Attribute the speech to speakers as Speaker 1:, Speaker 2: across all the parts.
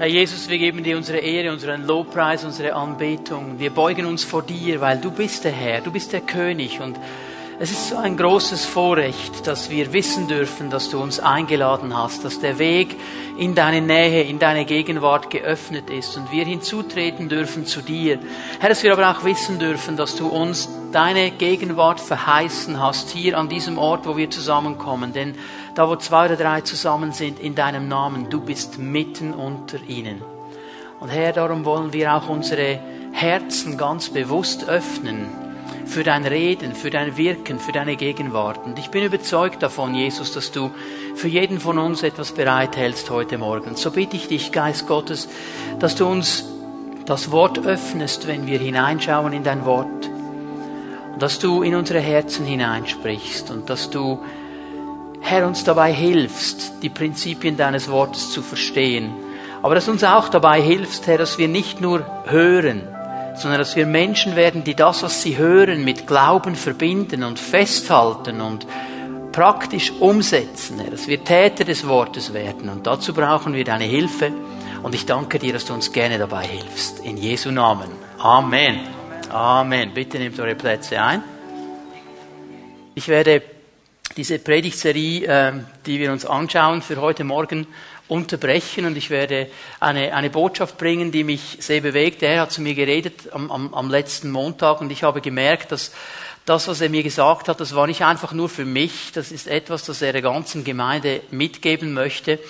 Speaker 1: Herr Jesus, wir geben dir unsere Ehre, unseren Lobpreis, unsere Anbetung. Wir beugen uns vor dir, weil du bist der Herr, du bist der König und es ist so ein großes Vorrecht, dass wir wissen dürfen, dass du uns eingeladen hast, dass der Weg in deine Nähe, in deine Gegenwart geöffnet ist und wir hinzutreten dürfen zu dir. Herr, dass wir aber auch wissen dürfen, dass du uns deine Gegenwart verheißen hast, hier an diesem Ort, wo wir zusammenkommen. Denn da, wo zwei oder drei zusammen sind in deinem Namen, du bist mitten unter ihnen. Und Herr, darum wollen wir auch unsere Herzen ganz bewusst öffnen für dein Reden, für dein Wirken, für deine Gegenwart. Und ich bin überzeugt davon, Jesus, dass du für jeden von uns etwas bereithältst heute Morgen. So bitte ich dich, Geist Gottes, dass du uns das Wort öffnest, wenn wir hineinschauen in dein Wort. Und dass du in unsere Herzen hineinsprichst und dass du, Herr, uns dabei hilfst, die Prinzipien deines Wortes zu verstehen. Aber dass uns auch dabei hilfst, Herr, dass wir nicht nur hören, sondern dass wir Menschen werden, die das, was sie hören, mit Glauben verbinden und festhalten und praktisch umsetzen, dass wir Täter des Wortes werden. Und dazu brauchen wir deine Hilfe. Und ich danke dir, dass du uns gerne dabei hilfst. In Jesu Namen. Amen. Amen. Bitte nehmt eure Plätze ein. Ich werde diese Predigtserie, ähm, die wir uns anschauen, für heute Morgen unterbrechen und ich werde eine, eine Botschaft bringen, die mich sehr bewegt. Er hat zu mir geredet am, am, am letzten Montag und ich habe gemerkt, dass das, was er mir gesagt hat, das war nicht einfach nur für mich, das ist etwas, das er der ganzen Gemeinde mitgeben möchte.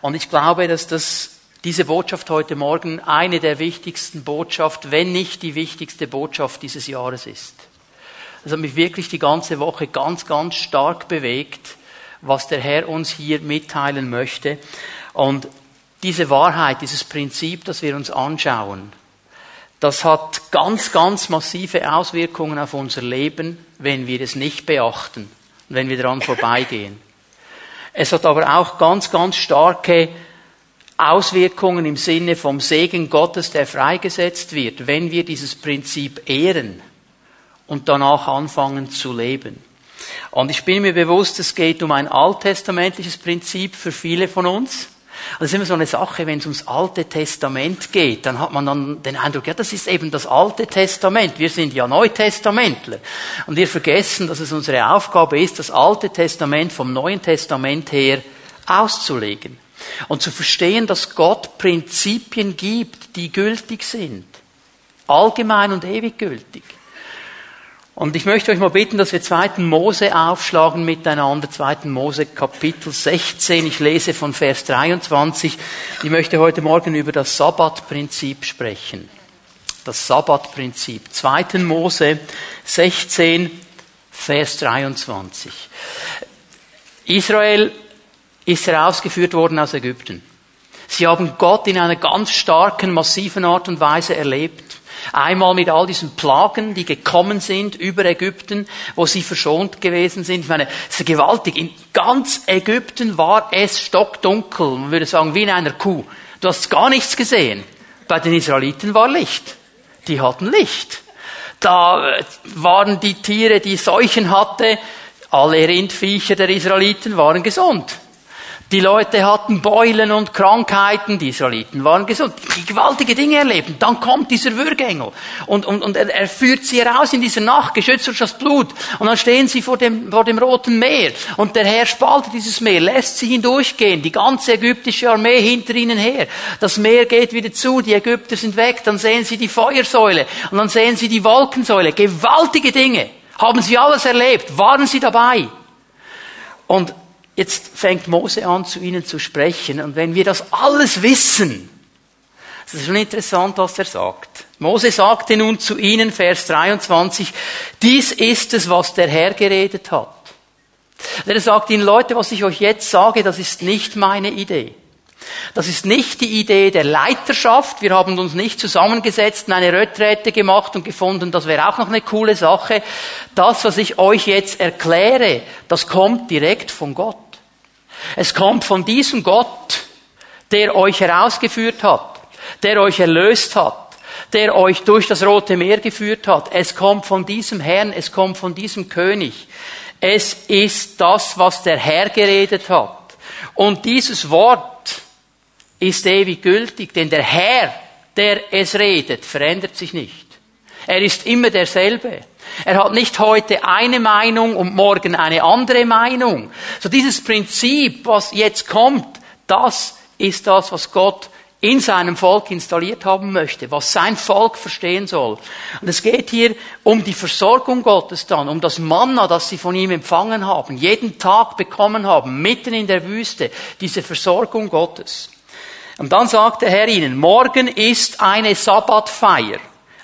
Speaker 1: Und ich glaube, dass das diese Botschaft heute Morgen eine der wichtigsten Botschaft, wenn nicht die wichtigste Botschaft dieses Jahres ist. Das hat mich wirklich die ganze Woche ganz, ganz stark bewegt, was der Herr uns hier mitteilen möchte. Und diese Wahrheit, dieses Prinzip, das wir uns anschauen, das hat ganz, ganz massive Auswirkungen auf unser Leben, wenn wir es nicht beachten und wenn wir daran vorbeigehen. Es hat aber auch ganz, ganz starke Auswirkungen im Sinne vom Segen Gottes, der freigesetzt wird, wenn wir dieses Prinzip ehren und danach anfangen zu leben. Und ich bin mir bewusst, es geht um ein alttestamentliches Prinzip für viele von uns. Das ist immer so eine Sache, wenn es ums Alte Testament geht, dann hat man dann den Eindruck, ja, das ist eben das Alte Testament. Wir sind ja Neutestamentler. Und wir vergessen, dass es unsere Aufgabe ist, das Alte Testament vom Neuen Testament her auszulegen. Und zu verstehen, dass Gott Prinzipien gibt, die gültig sind. Allgemein und ewig gültig. Und ich möchte euch mal bitten, dass wir 2. Mose aufschlagen miteinander, 2. Mose Kapitel 16. Ich lese von Vers 23. Ich möchte heute Morgen über das Sabbatprinzip sprechen. Das Sabbatprinzip. 2. Mose 16, Vers 23. Israel ist herausgeführt worden aus Ägypten. Sie haben Gott in einer ganz starken, massiven Art und Weise erlebt. Einmal mit all diesen Plagen, die gekommen sind über Ägypten, wo sie verschont gewesen sind. Ich meine, es ist gewaltig. In ganz Ägypten war es stockdunkel. Man würde sagen, wie in einer Kuh. Du hast gar nichts gesehen. Bei den Israeliten war Licht. Die hatten Licht. Da äh, waren die Tiere, die Seuchen hatte, alle Rindviecher der Israeliten waren gesund. Die Leute hatten Beulen und Krankheiten, die Israeliten waren gesund, die gewaltige Dinge erleben. Dann kommt dieser Würgengel und, und, und er, er führt sie heraus in dieser Nacht, geschützt durch das Blut. Und dann stehen sie vor dem, vor dem Roten Meer und der Herr spaltet dieses Meer, lässt sie hindurchgehen, die ganze ägyptische Armee hinter ihnen her. Das Meer geht wieder zu, die Ägypter sind weg, dann sehen sie die Feuersäule und dann sehen sie die Wolkensäule. Gewaltige Dinge. Haben sie alles erlebt? Waren sie dabei? Und Jetzt fängt Mose an, zu ihnen zu sprechen. Und wenn wir das alles wissen, das ist schon interessant, was er sagt. Mose sagte nun zu ihnen, Vers 23, dies ist es, was der Herr geredet hat. Er sagt ihnen, Leute, was ich euch jetzt sage, das ist nicht meine Idee. Das ist nicht die Idee der Leiterschaft. Wir haben uns nicht zusammengesetzt und eine Retrette gemacht und gefunden, das wäre auch noch eine coole Sache. Das, was ich euch jetzt erkläre, das kommt direkt von Gott. Es kommt von diesem Gott, der euch herausgeführt hat, der euch erlöst hat, der euch durch das Rote Meer geführt hat. Es kommt von diesem Herrn, es kommt von diesem König. Es ist das, was der Herr geredet hat. Und dieses Wort ist ewig gültig, denn der Herr, der es redet, verändert sich nicht. Er ist immer derselbe. Er hat nicht heute eine Meinung und morgen eine andere Meinung. So dieses Prinzip, was jetzt kommt, das ist das, was Gott in seinem Volk installiert haben möchte, was sein Volk verstehen soll. Und es geht hier um die Versorgung Gottes dann, um das Manna, das sie von ihm empfangen haben, jeden Tag bekommen haben, mitten in der Wüste, diese Versorgung Gottes. Und dann sagt der Herr ihnen, morgen ist eine Sabbatfeier,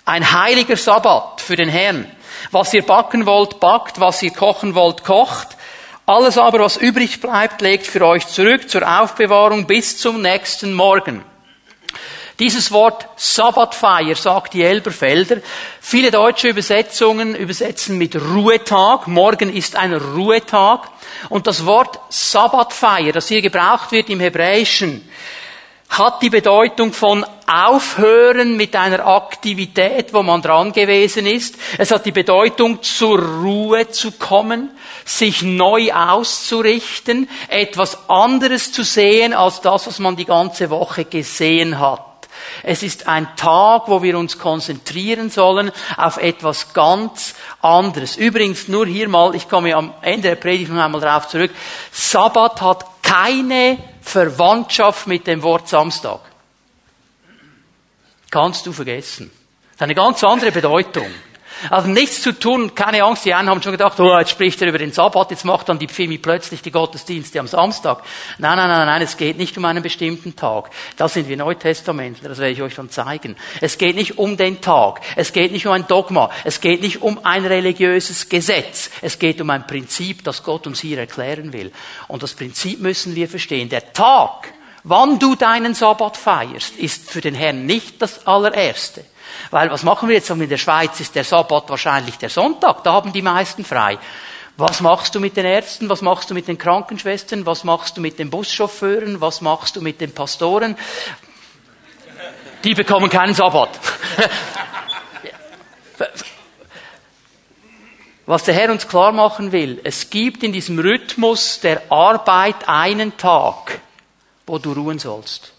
Speaker 1: ein heiliger Sabbat für den Herrn. Was ihr backen wollt, backt, was ihr kochen wollt, kocht. Alles aber, was übrig bleibt, legt für euch zurück zur Aufbewahrung bis zum nächsten Morgen. Dieses Wort Sabbatfeier sagt die Elberfelder. Viele deutsche Übersetzungen übersetzen mit Ruhetag. Morgen ist ein Ruhetag. Und das Wort Sabbatfeier, das hier gebraucht wird im Hebräischen, hat die Bedeutung von aufhören mit einer Aktivität, wo man dran gewesen ist. Es hat die Bedeutung, zur Ruhe zu kommen, sich neu auszurichten, etwas anderes zu sehen als das, was man die ganze Woche gesehen hat. Es ist ein Tag, wo wir uns konzentrieren sollen auf etwas ganz anderes. Übrigens, nur hier mal, ich komme am Ende der Predigt noch einmal darauf zurück. Sabbat hat keine Verwandtschaft mit dem Wort Samstag. Kannst du vergessen. Das ist eine ganz andere Bedeutung. Also nichts zu tun, keine Angst. Die einen haben schon gedacht, oh, jetzt spricht er über den Sabbat, jetzt macht dann die Pfimi plötzlich die Gottesdienste am Samstag. Nein, nein, nein, nein, es geht nicht um einen bestimmten Tag. Da sind wir Neutestamentler, das werde ich euch dann zeigen. Es geht nicht um den Tag. Es geht nicht um ein Dogma. Es geht nicht um ein religiöses Gesetz. Es geht um ein Prinzip, das Gott uns hier erklären will. Und das Prinzip müssen wir verstehen. Der Tag, wann du deinen Sabbat feierst, ist für den Herrn nicht das allererste. Weil was machen wir jetzt? In der Schweiz ist der Sabbat wahrscheinlich der Sonntag. Da haben die meisten frei. Was machst du mit den Ärzten? Was machst du mit den Krankenschwestern? Was machst du mit den Buschauffeuren? Was machst du mit den Pastoren? Die bekommen keinen Sabbat. Was der Herr uns klar machen will, es gibt in diesem Rhythmus der Arbeit einen Tag, wo du ruhen sollst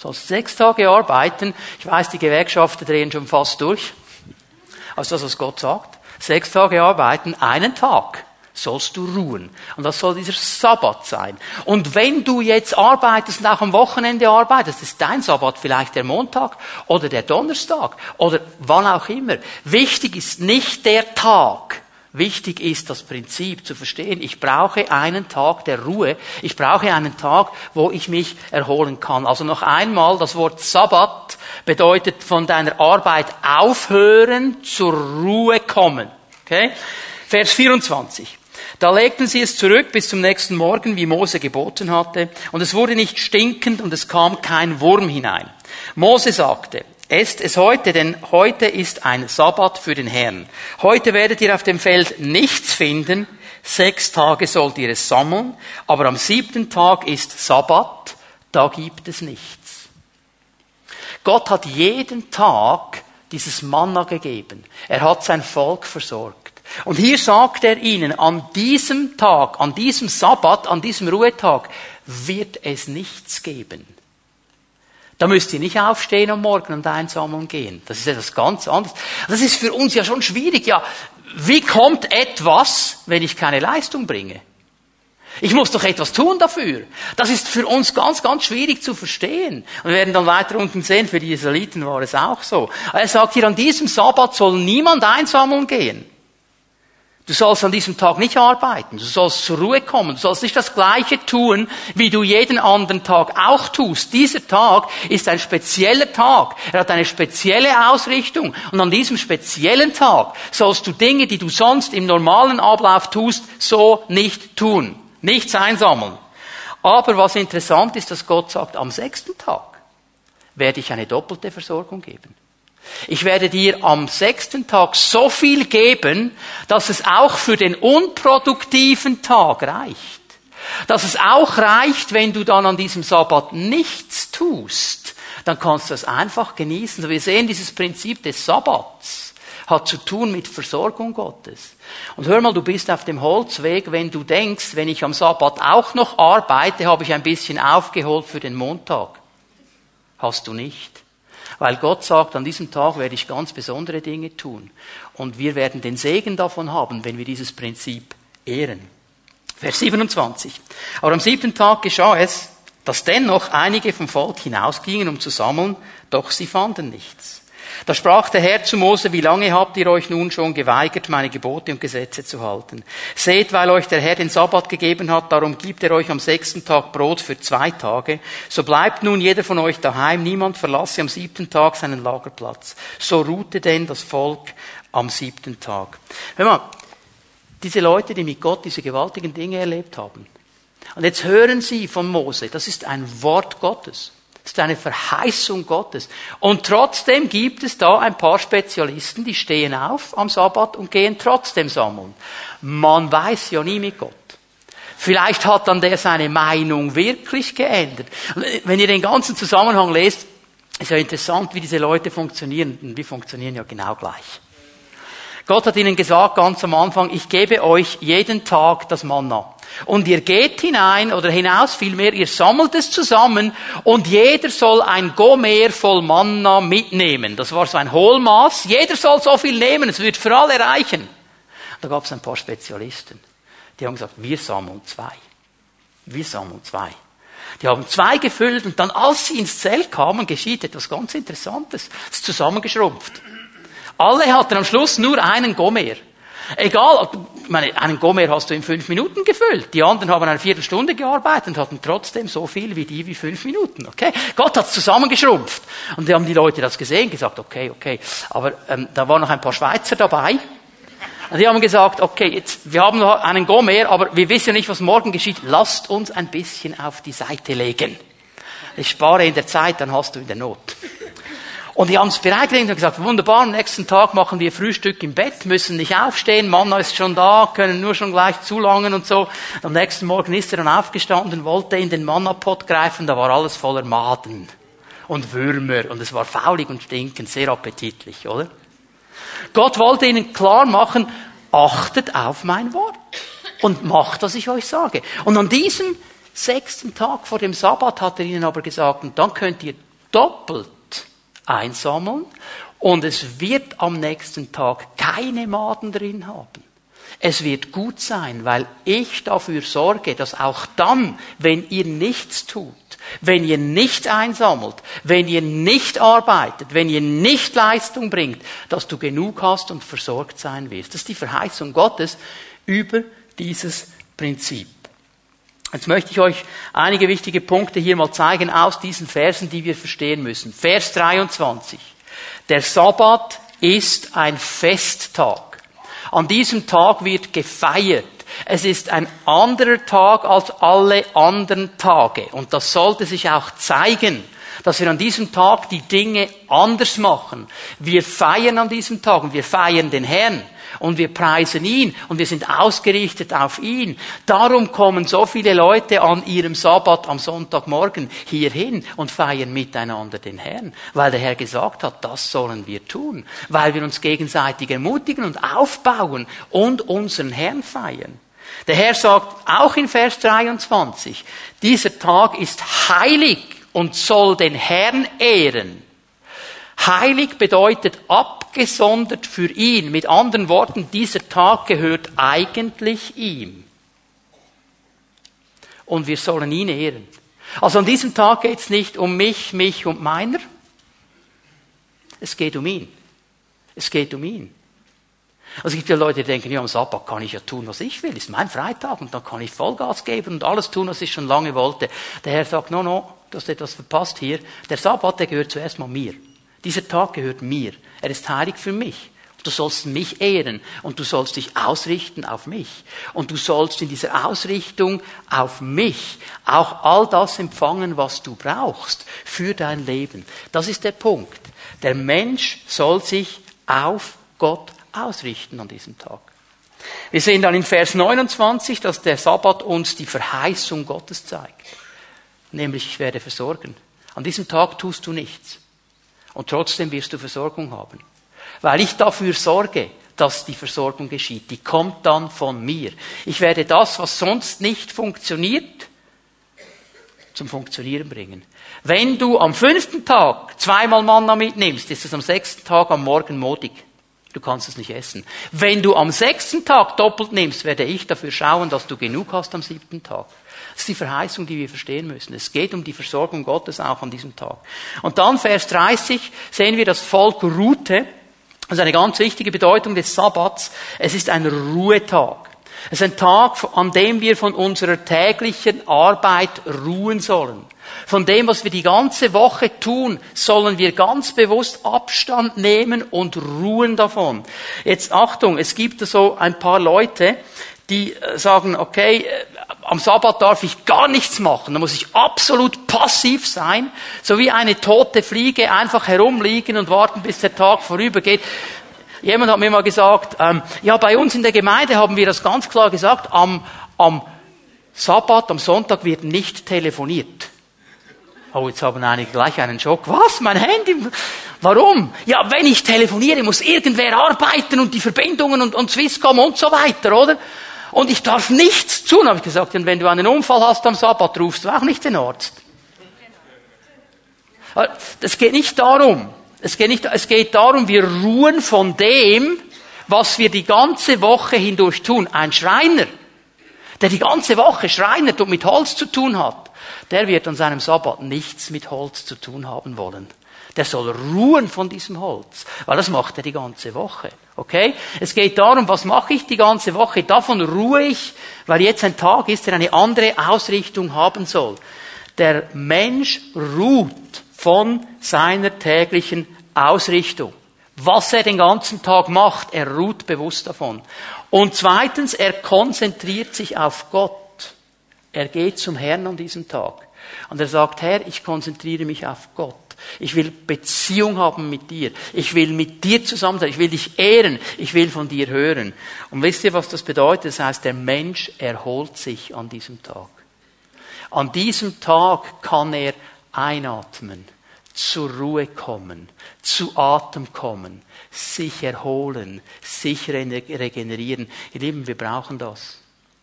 Speaker 1: sollst sechs Tage arbeiten. Ich weiß, die Gewerkschaften drehen schon fast durch. Also das, was Gott sagt. Sechs Tage arbeiten, einen Tag sollst du ruhen. Und das soll dieser Sabbat sein. Und wenn du jetzt arbeitest und auch am Wochenende arbeitest, ist dein Sabbat vielleicht der Montag oder der Donnerstag oder wann auch immer. Wichtig ist nicht der Tag. Wichtig ist das Prinzip zu verstehen. Ich brauche einen Tag der Ruhe. Ich brauche einen Tag, wo ich mich erholen kann. Also noch einmal, das Wort Sabbat bedeutet von deiner Arbeit aufhören, zur Ruhe kommen. Okay? Vers 24. Da legten sie es zurück bis zum nächsten Morgen, wie Mose geboten hatte, und es wurde nicht stinkend und es kam kein Wurm hinein. Mose sagte, Esst es heute, denn heute ist ein Sabbat für den Herrn. Heute werdet ihr auf dem Feld nichts finden. Sechs Tage sollt ihr es sammeln. Aber am siebten Tag ist Sabbat. Da gibt es nichts. Gott hat jeden Tag dieses Manna gegeben. Er hat sein Volk versorgt. Und hier sagt er ihnen, an diesem Tag, an diesem Sabbat, an diesem Ruhetag wird es nichts geben. Da müsst ihr nicht aufstehen am Morgen und einsammeln gehen. Das ist etwas ganz anderes. Das ist für uns ja schon schwierig. Ja, wie kommt etwas, wenn ich keine Leistung bringe? Ich muss doch etwas tun dafür. Das ist für uns ganz, ganz schwierig zu verstehen. Und wir werden dann weiter unten sehen, für die Israeliten war es auch so. Er sagt hier, an diesem Sabbat soll niemand einsammeln gehen. Du sollst an diesem Tag nicht arbeiten. Du sollst zur Ruhe kommen. Du sollst nicht das Gleiche tun, wie du jeden anderen Tag auch tust. Dieser Tag ist ein spezieller Tag. Er hat eine spezielle Ausrichtung. Und an diesem speziellen Tag sollst du Dinge, die du sonst im normalen Ablauf tust, so nicht tun. Nichts einsammeln. Aber was interessant ist, dass Gott sagt, am sechsten Tag werde ich eine doppelte Versorgung geben. Ich werde dir am sechsten Tag so viel geben, dass es auch für den unproduktiven Tag reicht. Dass es auch reicht, wenn du dann an diesem Sabbat nichts tust, dann kannst du es einfach genießen. Wir sehen dieses Prinzip des Sabbats hat zu tun mit Versorgung Gottes. Und hör mal, du bist auf dem Holzweg, wenn du denkst, wenn ich am Sabbat auch noch arbeite, habe ich ein bisschen aufgeholt für den Montag. Hast du nicht. Weil Gott sagt, an diesem Tag werde ich ganz besondere Dinge tun. Und wir werden den Segen davon haben, wenn wir dieses Prinzip ehren. Vers 27. Aber am siebten Tag geschah es, dass dennoch einige vom Volk hinausgingen, um zu sammeln, doch sie fanden nichts. Da sprach der Herr zu Mose, wie lange habt ihr euch nun schon geweigert, meine Gebote und Gesetze zu halten? Seht, weil euch der Herr den Sabbat gegeben hat, darum gibt er euch am sechsten Tag Brot für zwei Tage. So bleibt nun jeder von euch daheim, niemand verlasse am siebten Tag seinen Lagerplatz. So ruhte denn das Volk am siebten Tag. Hör mal, diese Leute, die mit Gott diese gewaltigen Dinge erlebt haben. Und jetzt hören sie von Mose, das ist ein Wort Gottes. Das ist eine Verheißung Gottes. Und trotzdem gibt es da ein paar Spezialisten, die stehen auf am Sabbat und gehen trotzdem sammeln. Man weiß ja nie mit Gott. Vielleicht hat dann der seine Meinung wirklich geändert. Wenn ihr den ganzen Zusammenhang lest, ist ja interessant, wie diese Leute funktionieren. Und wir funktionieren ja genau gleich. Gott hat ihnen gesagt ganz am Anfang, ich gebe euch jeden Tag das Manna. Und ihr geht hinein oder hinaus vielmehr, ihr sammelt es zusammen und jeder soll ein Gomer voll Manna mitnehmen. Das war so ein Hohlmaß. Jeder soll so viel nehmen, es wird für alle reichen. Da gab es ein paar Spezialisten. Die haben gesagt, wir sammeln zwei. Wir sammeln zwei. Die haben zwei gefüllt und dann, als sie ins Zelt kamen, geschieht etwas ganz Interessantes. Es ist zusammengeschrumpft. Alle hatten am Schluss nur einen Gomer. Egal, ich meine, einen Gomer hast du in fünf Minuten gefüllt. Die anderen haben eine Viertelstunde gearbeitet und hatten trotzdem so viel wie die wie fünf Minuten. Okay? Gott hat es zusammengeschrumpft. Und die haben die Leute das gesehen, gesagt, okay, okay. Aber ähm, da waren noch ein paar Schweizer dabei. Und die haben gesagt, okay, jetzt, wir haben noch einen Gomer, aber wir wissen nicht, was morgen geschieht. Lasst uns ein bisschen auf die Seite legen. Ich spare in der Zeit, dann hast du in der Not. Und die haben es bereitgelegt und gesagt, wunderbar, am nächsten Tag machen wir Frühstück im Bett, müssen nicht aufstehen, Mann ist schon da, können nur schon gleich zulangen und so. Am nächsten Morgen ist er dann aufgestanden, wollte in den Mannapot greifen, da war alles voller Maden und Würmer und es war faulig und stinkend, sehr appetitlich, oder? Gott wollte ihnen klar machen, achtet auf mein Wort und macht, was ich euch sage. Und an diesem sechsten Tag vor dem Sabbat hat er ihnen aber gesagt, und dann könnt ihr doppelt einsammeln und es wird am nächsten Tag keine Maden drin haben. Es wird gut sein, weil ich dafür sorge, dass auch dann, wenn ihr nichts tut, wenn ihr nicht einsammelt, wenn ihr nicht arbeitet, wenn ihr nicht Leistung bringt, dass du genug hast und versorgt sein wirst. Das ist die Verheißung Gottes über dieses Prinzip. Jetzt möchte ich euch einige wichtige Punkte hier mal zeigen aus diesen Versen, die wir verstehen müssen. Vers 23. Der Sabbat ist ein Festtag. An diesem Tag wird gefeiert. Es ist ein anderer Tag als alle anderen Tage. Und das sollte sich auch zeigen, dass wir an diesem Tag die Dinge anders machen. Wir feiern an diesem Tag und wir feiern den Herrn und wir preisen ihn und wir sind ausgerichtet auf ihn. Darum kommen so viele Leute an ihrem Sabbat am Sonntagmorgen hierhin und feiern miteinander den Herrn, weil der Herr gesagt hat, das sollen wir tun, weil wir uns gegenseitig ermutigen und aufbauen und unseren Herrn feiern. Der Herr sagt auch in Vers 23, dieser Tag ist heilig und soll den Herrn ehren. Heilig bedeutet abgesondert für ihn. Mit anderen Worten, dieser Tag gehört eigentlich ihm. Und wir sollen ihn ehren. Also an diesem Tag geht es nicht um mich, mich und meiner. Es geht um ihn. Es geht um ihn. Also es gibt ja Leute, die denken, ja, am Sabbat kann ich ja tun, was ich will. Ist mein Freitag und dann kann ich Vollgas geben und alles tun, was ich schon lange wollte. Der Herr sagt, no, no, du hast etwas verpasst hier. Der Sabbat, der gehört zuerst mal mir. Dieser Tag gehört mir. Er ist heilig für mich. Du sollst mich ehren und du sollst dich ausrichten auf mich. Und du sollst in dieser Ausrichtung auf mich auch all das empfangen, was du brauchst für dein Leben. Das ist der Punkt. Der Mensch soll sich auf Gott ausrichten an diesem Tag. Wir sehen dann in Vers 29, dass der Sabbat uns die Verheißung Gottes zeigt. Nämlich, ich werde versorgen. An diesem Tag tust du nichts. Und trotzdem wirst du Versorgung haben. Weil ich dafür sorge, dass die Versorgung geschieht. Die kommt dann von mir. Ich werde das, was sonst nicht funktioniert, zum Funktionieren bringen. Wenn du am fünften Tag zweimal Manna mitnimmst, ist es am sechsten Tag am Morgen modig. Du kannst es nicht essen. Wenn du am sechsten Tag doppelt nimmst, werde ich dafür schauen, dass du genug hast am siebten Tag. Das ist die Verheißung, die wir verstehen müssen. Es geht um die Versorgung Gottes auch an diesem Tag. Und dann Vers 30 sehen wir das Volk ruhte. Das ist eine ganz wichtige Bedeutung des Sabbats. Es ist ein Ruhetag. Es ist ein Tag, an dem wir von unserer täglichen Arbeit ruhen sollen. Von dem, was wir die ganze Woche tun, sollen wir ganz bewusst Abstand nehmen und ruhen davon. Jetzt Achtung, es gibt so ein paar Leute, die äh, sagen, okay, äh, am Sabbat darf ich gar nichts machen, da muss ich absolut passiv sein, so wie eine tote Fliege einfach herumliegen und warten, bis der Tag vorübergeht. Jemand hat mir mal gesagt, ähm, ja, bei uns in der Gemeinde haben wir das ganz klar gesagt, am, am Sabbat, am Sonntag wird nicht telefoniert. Oh, jetzt haben einige gleich einen Schock. Was? Mein Handy? Warum? Ja, wenn ich telefoniere, muss irgendwer arbeiten und die Verbindungen und, und Swisscom und so weiter, oder? Und ich darf nichts tun, habe ich gesagt. Und wenn du einen Unfall hast am Sabbat, rufst du auch nicht den Arzt. Es geht nicht darum. Es geht, nicht, es geht darum, wir ruhen von dem, was wir die ganze Woche hindurch tun. Ein Schreiner, der die ganze Woche schreinert und mit Holz zu tun hat, der wird an seinem Sabbat nichts mit Holz zu tun haben wollen. Der soll ruhen von diesem Holz, weil das macht er die ganze Woche. Okay? Es geht darum, was mache ich die ganze Woche? Davon ruhe ich, weil jetzt ein Tag ist, der eine andere Ausrichtung haben soll. Der Mensch ruht von seiner täglichen Ausrichtung. Was er den ganzen Tag macht, er ruht bewusst davon. Und zweitens, er konzentriert sich auf Gott. Er geht zum Herrn an diesem Tag. Und er sagt, Herr, ich konzentriere mich auf Gott. Ich will Beziehung haben mit dir. Ich will mit dir zusammen sein. Ich will dich ehren. Ich will von dir hören. Und wisst ihr, was das bedeutet? Das heißt, der Mensch erholt sich an diesem Tag. An diesem Tag kann er einatmen, zur Ruhe kommen, zu Atem kommen, sich erholen, sich regenerieren. Ihr Lieben, wir brauchen das.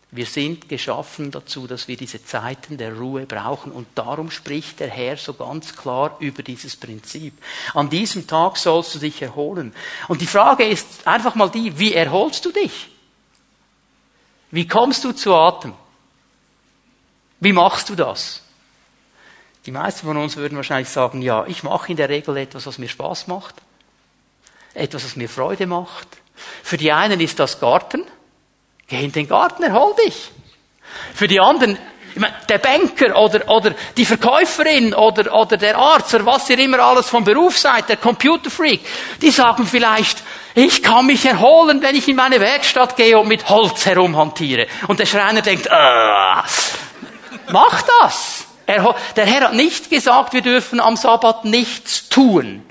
Speaker 1: Wir sind geschaffen dazu, dass wir diese Zeiten der Ruhe brauchen. Und darum spricht der Herr so ganz klar über dieses Prinzip. An diesem Tag sollst du dich erholen. Und die Frage ist einfach mal die, wie erholst du dich? Wie kommst du zu Atem? Wie machst du das? Die meisten von uns würden wahrscheinlich sagen, ja, ich mache in der Regel etwas, was mir Spaß macht. Etwas, was mir Freude macht. Für die einen ist das Garten. Geh in den Garten, erhol dich. Für die anderen, ich meine, der Banker oder, oder die Verkäuferin oder, oder der Arzt oder was ihr immer alles vom Beruf seid, der Computerfreak, die sagen vielleicht, ich kann mich erholen, wenn ich in meine Werkstatt gehe und mit Holz herumhantiere. Und der Schreiner denkt, äh, mach das. Er, der Herr hat nicht gesagt, wir dürfen am Sabbat nichts tun.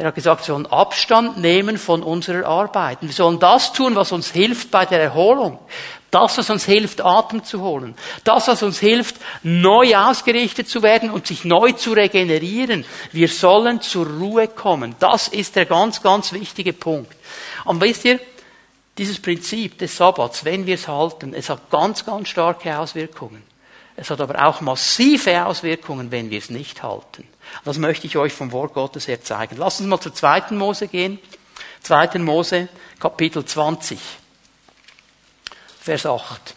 Speaker 1: Er hat gesagt, wir sollen Abstand nehmen von unserer Arbeit. Wir sollen das tun, was uns hilft bei der Erholung. Das, was uns hilft, Atem zu holen. Das, was uns hilft, neu ausgerichtet zu werden und sich neu zu regenerieren. Wir sollen zur Ruhe kommen. Das ist der ganz, ganz wichtige Punkt. Und wisst ihr, dieses Prinzip des Sabbats, wenn wir es halten, es hat ganz, ganz starke Auswirkungen. Es hat aber auch massive Auswirkungen, wenn wir es nicht halten. Das möchte ich euch vom Wort Gottes her zeigen. Lass uns mal zur zweiten Mose gehen. Zweiten Mose, Kapitel 20, Vers 8.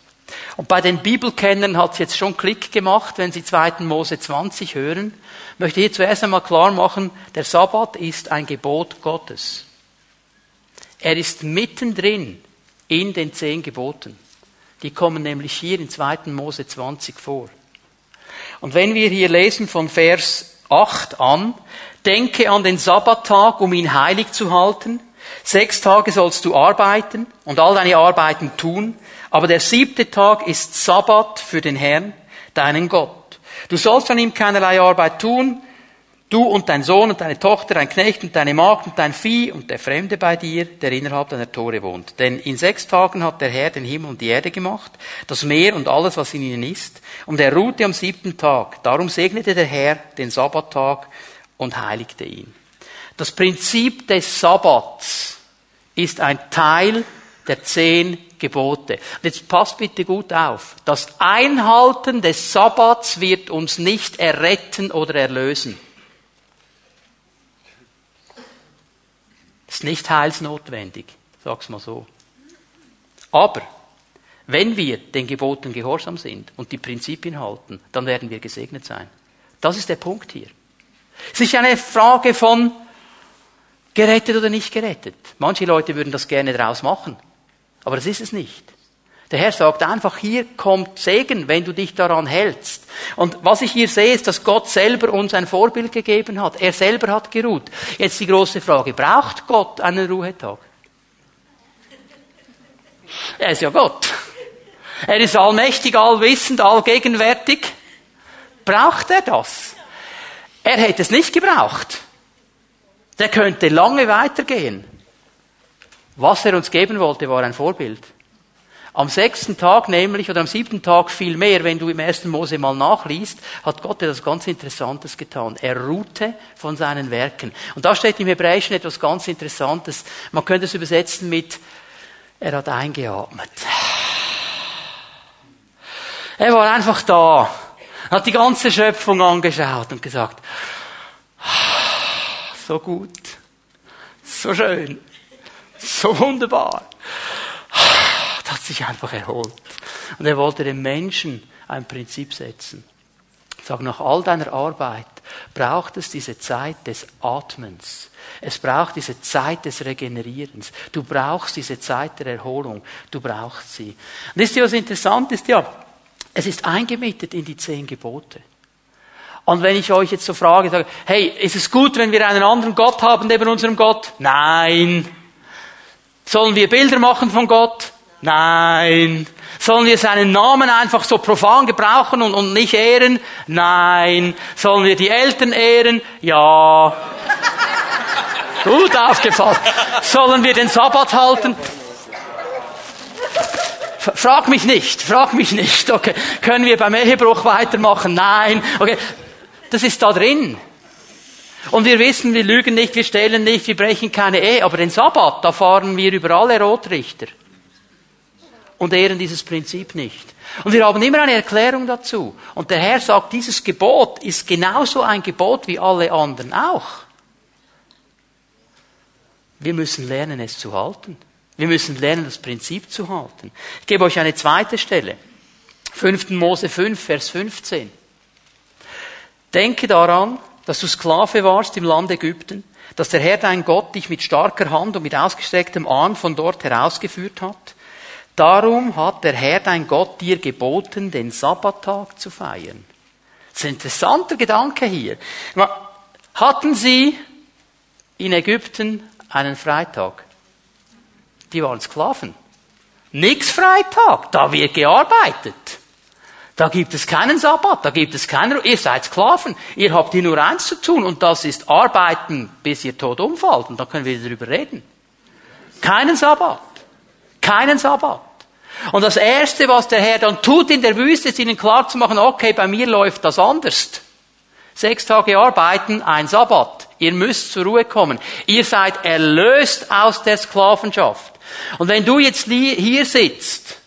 Speaker 1: Und bei den Bibelkennern hat es jetzt schon Klick gemacht, wenn sie zweiten Mose 20 hören. Ich möchte hier zuerst einmal klar machen, der Sabbat ist ein Gebot Gottes. Er ist mittendrin in den zehn Geboten. Die kommen nämlich hier in 2. Mose 20 vor. Und wenn wir hier lesen von Vers 8 an, denke an den Sabbattag, um ihn heilig zu halten. Sechs Tage sollst du arbeiten und all deine Arbeiten tun, aber der siebte Tag ist Sabbat für den Herrn, deinen Gott. Du sollst an ihm keinerlei Arbeit tun, Du und dein Sohn und deine Tochter, dein Knecht und deine Magd und dein Vieh und der Fremde bei dir, der innerhalb deiner Tore wohnt. Denn in sechs Tagen hat der Herr den Himmel und die Erde gemacht, das Meer und alles, was in ihnen ist. Und er ruhte am siebten Tag. Darum segnete der Herr den Sabbattag und heiligte ihn. Das Prinzip des Sabbats ist ein Teil der zehn Gebote. Jetzt passt bitte gut auf. Das Einhalten des Sabbats wird uns nicht erretten oder erlösen. Ist nicht heilsnotwendig, sag's mal so. Aber wenn wir den Geboten gehorsam sind und die Prinzipien halten, dann werden wir gesegnet sein. Das ist der Punkt hier. Es ist eine Frage von gerettet oder nicht gerettet. Manche Leute würden das gerne draus machen. Aber das ist es nicht. Der Herr sagt einfach, hier kommt Segen, wenn du dich daran hältst. Und was ich hier sehe, ist, dass Gott selber uns ein Vorbild gegeben hat. Er selber hat geruht. Jetzt die große Frage, braucht Gott einen Ruhetag? Er ist ja Gott. Er ist allmächtig, allwissend, allgegenwärtig. Braucht er das? Er hätte es nicht gebraucht. Der könnte lange weitergehen. Was er uns geben wollte, war ein Vorbild. Am sechsten Tag nämlich, oder am siebten Tag viel mehr, wenn du im ersten Mose mal nachliest, hat Gott etwas ganz Interessantes getan. Er ruhte von seinen Werken. Und da steht im Hebräischen etwas ganz Interessantes. Man könnte es übersetzen mit, er hat eingeatmet. Er war einfach da, hat die ganze Schöpfung angeschaut und gesagt, so gut, so schön, so wunderbar. Hat sich einfach erholt. Und er wollte dem Menschen ein Prinzip setzen. Sag, nach all deiner Arbeit braucht es diese Zeit des Atmens. Es braucht diese Zeit des Regenerierens. Du brauchst diese Zeit der Erholung. Du brauchst sie. Und wisst ihr, was interessant ist? Ja, es ist eingemietet in die zehn Gebote. Und wenn ich euch jetzt so frage, sage, hey, ist es gut, wenn wir einen anderen Gott haben neben unserem Gott? Nein. Sollen wir Bilder machen von Gott? Nein. Sollen wir seinen Namen einfach so profan gebrauchen und, und nicht ehren? Nein. Sollen wir die Eltern ehren? Ja. Gut aufgefallen. Sollen wir den Sabbat halten? Frag mich nicht, frag mich nicht. Okay, können wir beim Ehebruch weitermachen? Nein. Okay, das ist da drin. Und wir wissen, wir lügen nicht, wir stehlen nicht, wir brechen keine Ehe. Aber den Sabbat, da fahren wir über alle Rotrichter. Und ehren dieses Prinzip nicht. Und wir haben immer eine Erklärung dazu. Und der Herr sagt, dieses Gebot ist genauso ein Gebot wie alle anderen auch. Wir müssen lernen, es zu halten. Wir müssen lernen, das Prinzip zu halten. Ich gebe euch eine zweite Stelle. 5. Mose 5, Vers 15. Denke daran, dass du Sklave warst im Land Ägypten, dass der Herr dein Gott dich mit starker Hand und mit ausgestrecktem Arm von dort herausgeführt hat. Darum hat der Herr dein Gott dir geboten, den Sabbattag zu feiern. Das ist ein interessanter Gedanke hier. Hatten sie in Ägypten einen Freitag? Die waren Sklaven. Nix Freitag, da wird gearbeitet. Da gibt es keinen Sabbat, da gibt es keinen, ihr seid Sklaven, ihr habt hier nur eins zu tun und das ist arbeiten, bis ihr tot umfallt und dann können wir darüber reden. Keinen Sabbat. Keinen Sabbat. Und das erste, was der Herr dann tut in der Wüste, ist ihnen klar zu machen, okay, bei mir läuft das anders. Sechs Tage arbeiten, ein Sabbat. Ihr müsst zur Ruhe kommen. Ihr seid erlöst aus der Sklavenschaft. Und wenn du jetzt hier sitzt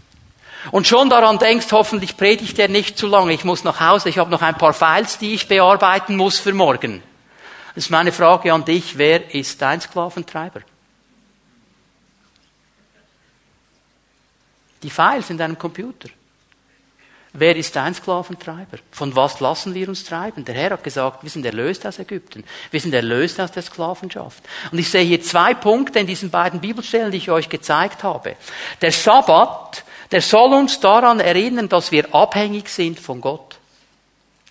Speaker 1: und schon daran denkst, hoffentlich predigt er nicht zu lange, ich muss nach Hause, ich habe noch ein paar Files, die ich bearbeiten muss für morgen. Das ist meine Frage an dich, wer ist dein Sklaventreiber? Die Files in deinem Computer. Wer ist dein Sklaventreiber? Von was lassen wir uns treiben? Der Herr hat gesagt, wir sind erlöst aus Ägypten. Wir sind erlöst aus der Sklavenschaft. Und ich sehe hier zwei Punkte in diesen beiden Bibelstellen, die ich euch gezeigt habe. Der Sabbat der soll uns daran erinnern, dass wir abhängig sind von Gott.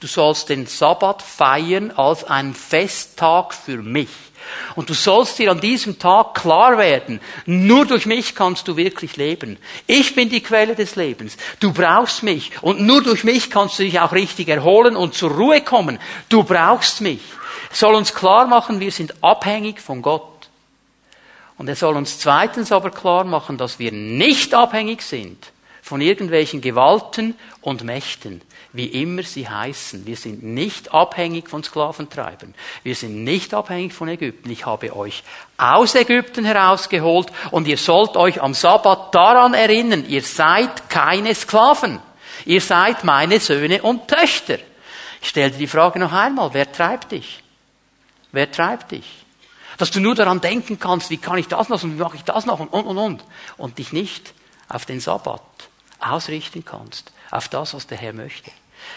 Speaker 1: Du sollst den Sabbat feiern als einen Festtag für mich. Und du sollst dir an diesem Tag klar werden, nur durch mich kannst du wirklich leben. Ich bin die Quelle des Lebens. Du brauchst mich. Und nur durch mich kannst du dich auch richtig erholen und zur Ruhe kommen. Du brauchst mich. soll uns klar machen, wir sind abhängig von Gott. Und er soll uns zweitens aber klar machen, dass wir nicht abhängig sind von irgendwelchen Gewalten und Mächten, wie immer sie heißen. Wir sind nicht abhängig von Sklaventreibern. Wir sind nicht abhängig von Ägypten. Ich habe euch aus Ägypten herausgeholt und ihr sollt euch am Sabbat daran erinnern, ihr seid keine Sklaven. Ihr seid meine Söhne und Töchter. Ich stelle dir die Frage noch einmal, wer treibt dich? Wer treibt dich? Dass du nur daran denken kannst, wie kann ich das noch und wie mache ich das noch und und und und. Und dich nicht auf den Sabbat ausrichten kannst, auf das, was der Herr möchte.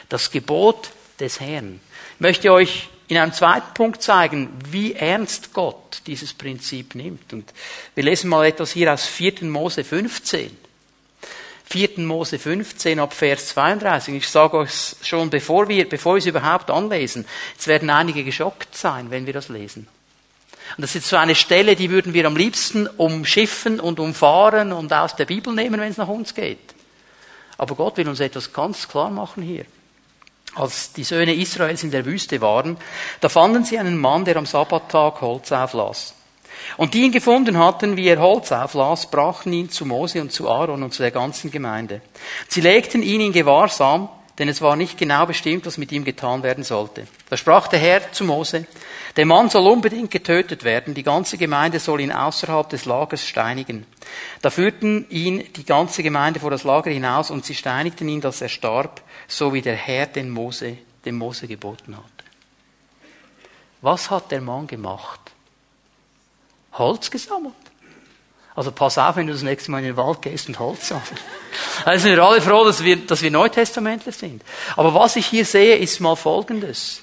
Speaker 1: Das Gebot des Herrn. Ich möchte euch in einem zweiten Punkt zeigen, wie ernst Gott dieses Prinzip nimmt. Und wir lesen mal etwas hier aus 4. Mose 15. 4. Mose 15 ab Vers 32. Ich sage euch schon, bevor wir, bevor wir es überhaupt anlesen, jetzt werden einige geschockt sein, wenn wir das lesen. Und das ist so eine Stelle, die würden wir am liebsten umschiffen und umfahren und aus der Bibel nehmen, wenn es nach uns geht. Aber Gott will uns etwas ganz klar machen hier. Als die Söhne Israels in der Wüste waren, da fanden sie einen Mann, der am Sabbattag Holz auflas. Und die ihn gefunden hatten, wie er Holz auflas, brachten ihn zu Mose und zu Aaron und zu der ganzen Gemeinde. Sie legten ihn in Gewahrsam, denn es war nicht genau bestimmt, was mit ihm getan werden sollte. Da sprach der Herr zu Mose, der Mann soll unbedingt getötet werden, die ganze Gemeinde soll ihn außerhalb des Lagers steinigen. Da führten ihn die ganze Gemeinde vor das Lager hinaus und sie steinigten ihn, dass er starb, so wie der Herr den Mose, dem Mose geboten hatte. Was hat der Mann gemacht? Holz gesammelt. Also pass auf, wenn du das nächste Mal in den Wald gehst und Holz sammelst. Also sind wir alle froh, dass wir, dass wir Neutestamentler sind. Aber was ich hier sehe, ist mal Folgendes.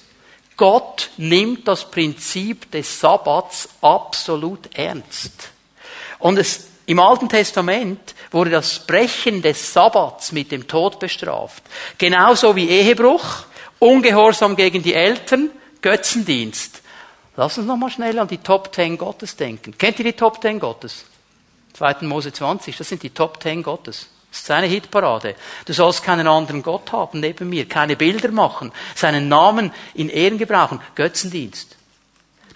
Speaker 1: Gott nimmt das Prinzip des Sabbats absolut ernst. Und es, im Alten Testament wurde das Brechen des Sabbats mit dem Tod bestraft. Genauso wie Ehebruch, Ungehorsam gegen die Eltern, Götzendienst. Lass uns nochmal schnell an die Top Ten Gottes denken. Kennt ihr die Top Ten Gottes? 2. Mose 20, das sind die Top Ten Gottes. Das ist seine Hitparade. Du sollst keinen anderen Gott haben neben mir, keine Bilder machen, seinen Namen in Ehren gebrauchen, Götzendienst.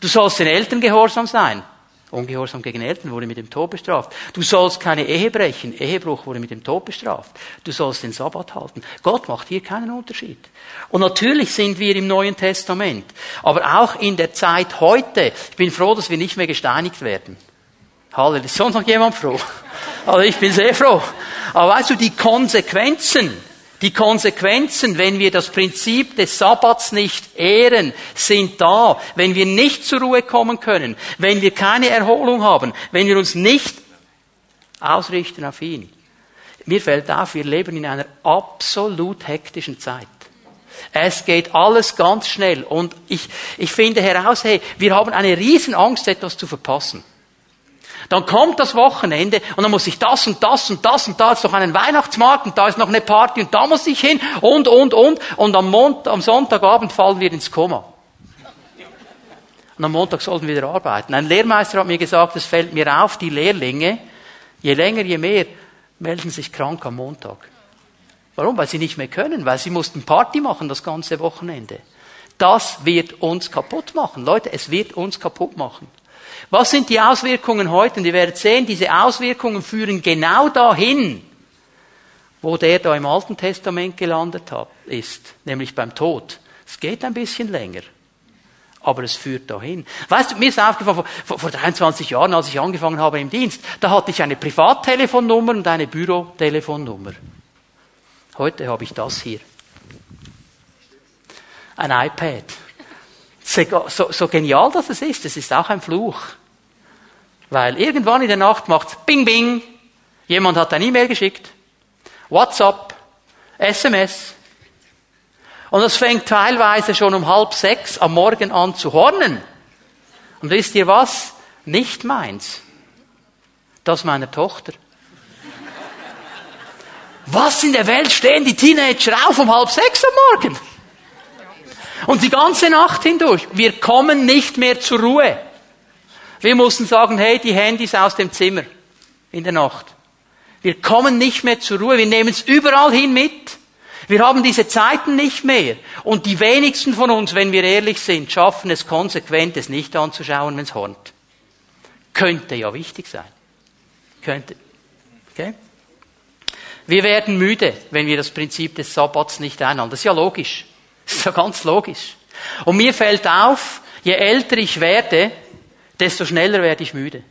Speaker 1: Du sollst den Eltern gehorsam sein. Ungehorsam gegen Eltern wurde mit dem Tod bestraft. Du sollst keine Ehe brechen. Ehebruch wurde mit dem Tod bestraft. Du sollst den Sabbat halten. Gott macht hier keinen Unterschied. Und natürlich sind wir im Neuen Testament. Aber auch in der Zeit heute. Ich bin froh, dass wir nicht mehr gesteinigt werden. Halleluja. Ist sonst noch jemand froh? Also ich bin sehr froh. Aber weißt du, die Konsequenzen, die Konsequenzen, wenn wir das Prinzip des Sabbats nicht ehren, sind da. Wenn wir nicht zur Ruhe kommen können, wenn wir keine Erholung haben, wenn wir uns nicht ausrichten auf ihn. Mir fällt auf, wir leben in einer absolut hektischen Zeit. Es geht alles ganz schnell und ich, ich finde heraus, hey, wir haben eine riesen Angst, etwas zu verpassen. Dann kommt das Wochenende und dann muss ich das und das und das und da ist noch einen Weihnachtsmarkt und da ist noch eine Party und da muss ich hin und, und, und. Und am, Mont am Sonntagabend fallen wir ins Koma. Und am Montag sollten wir wieder arbeiten. Ein Lehrmeister hat mir gesagt, es fällt mir auf, die Lehrlinge, je länger, je mehr, melden sich krank am Montag. Warum? Weil sie nicht mehr können, weil sie mussten Party machen das ganze Wochenende. Das wird uns kaputt machen. Leute, es wird uns kaputt machen. Was sind die Auswirkungen heute? Und ihr werdet sehen, diese Auswirkungen führen genau dahin, wo der da im Alten Testament gelandet hat, ist, nämlich beim Tod. Es geht ein bisschen länger, aber es führt dahin. Weißt du, mir ist aufgefallen, vor, vor 23 Jahren, als ich angefangen habe im Dienst, da hatte ich eine Privattelefonnummer und eine Bürotelefonnummer. Heute habe ich das hier. Ein iPad so, so genial das es ist, es ist auch ein Fluch. Weil irgendwann in der Nacht macht Bing Bing, jemand hat ein E-Mail geschickt, WhatsApp, SMS. Und das fängt teilweise schon um halb sechs am Morgen an zu hornen. Und wisst ihr was? Nicht meins. Das meiner Tochter. Was in der Welt stehen die Teenager auf um halb sechs am Morgen? Und die ganze Nacht hindurch. Wir kommen nicht mehr zur Ruhe. Wir mussten sagen, hey, die Handys aus dem Zimmer in der Nacht. Wir kommen nicht mehr zur Ruhe. Wir nehmen es überall hin mit. Wir haben diese Zeiten nicht mehr. Und die wenigsten von uns, wenn wir ehrlich sind, schaffen es konsequent, es nicht anzuschauen, wenn es hornt. Könnte ja wichtig sein. Könnte. Okay? Wir werden müde, wenn wir das Prinzip des Sabbats nicht einhalten. Das ist ja logisch. Das ist ja ganz logisch. Und mir fällt auf, je älter ich werde, desto schneller werde ich müde.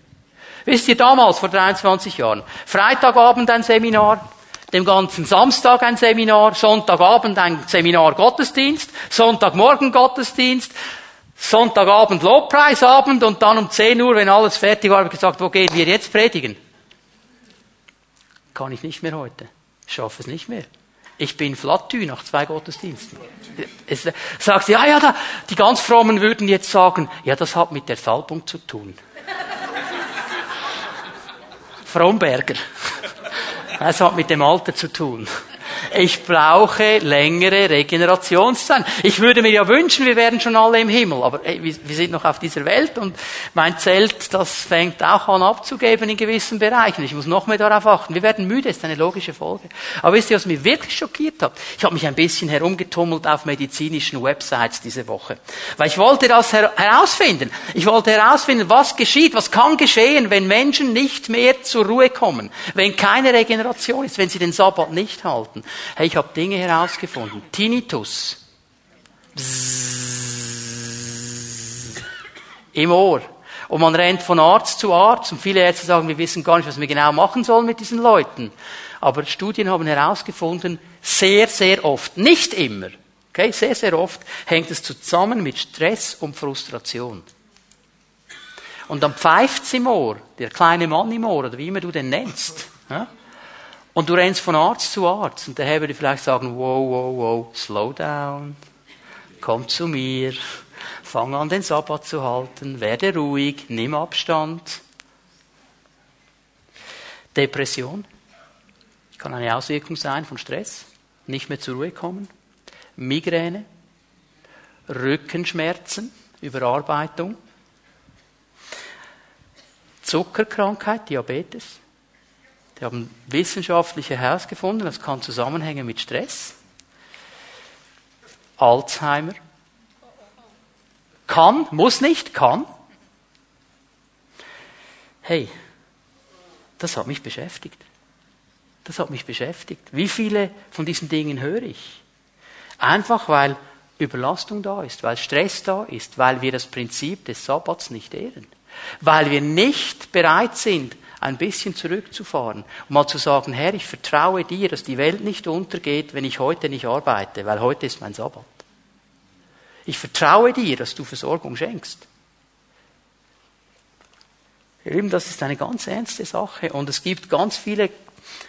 Speaker 1: Wisst ihr, damals, vor 23 Jahren, Freitagabend ein Seminar, dem ganzen Samstag ein Seminar, Sonntagabend ein Seminar Gottesdienst, Sonntagmorgen Gottesdienst, Sonntagabend Lobpreisabend und dann um 10 Uhr, wenn alles fertig war, habe ich gesagt, wo gehen wir jetzt predigen? Kann ich nicht mehr heute. Ich schaffe es nicht mehr. Ich bin flattü nach zwei Gottesdiensten. Es sagt ja, ja, da, die ganz Frommen würden jetzt sagen, ja, das hat mit der Salbung zu tun. Fromberger. Es hat mit dem Alter zu tun. Ich brauche längere Regenerationszeit. Ich würde mir ja wünschen, wir wären schon alle im Himmel, aber ey, wir sind noch auf dieser Welt und mein Zelt, das fängt auch an abzugeben in gewissen Bereichen. Ich muss noch mehr darauf achten. Wir werden müde, ist eine logische Folge. Aber wisst ihr, was mich wirklich schockiert hat? Ich habe mich ein bisschen herumgetummelt auf medizinischen Websites diese Woche, weil ich wollte das herausfinden. Ich wollte herausfinden, was geschieht, was kann geschehen, wenn Menschen nicht mehr zur Ruhe kommen, wenn keine Regeneration ist, wenn sie den Sabbat nicht halten. Hey, ich habe Dinge herausgefunden. Tinnitus. Im Ohr. Und man rennt von Arzt zu Arzt und viele Ärzte sagen, wir wissen gar nicht, was wir genau machen sollen mit diesen Leuten. Aber Studien haben herausgefunden, sehr, sehr oft, nicht immer, okay, sehr, sehr oft hängt es zusammen mit Stress und Frustration. Und dann pfeift's im Ohr, der kleine Mann im Ohr, oder wie immer du den nennst. Ja? Und du rennst von Arzt zu Arzt. Und der Herr würde vielleicht sagen, wow, wow, wow, slow down. Komm zu mir. Fang an, den Sabbat zu halten. Werde ruhig. Nimm Abstand. Depression kann eine Auswirkung sein von Stress. Nicht mehr zur Ruhe kommen. Migräne. Rückenschmerzen. Überarbeitung. Zuckerkrankheit, Diabetes. Die haben wissenschaftlich herausgefunden, das kann zusammenhängen mit Stress, Alzheimer. Kann, muss nicht, kann. Hey, das hat mich beschäftigt. Das hat mich beschäftigt. Wie viele von diesen Dingen höre ich? Einfach weil Überlastung da ist, weil Stress da ist, weil wir das Prinzip des Sabbats nicht ehren, weil wir nicht bereit sind, ein bisschen zurückzufahren und mal zu sagen, Herr, ich vertraue dir, dass die Welt nicht untergeht, wenn ich heute nicht arbeite, weil heute ist mein Sabbat. Ich vertraue dir, dass du Versorgung schenkst. Eben, das ist eine ganz ernste Sache. Und es gibt ganz viele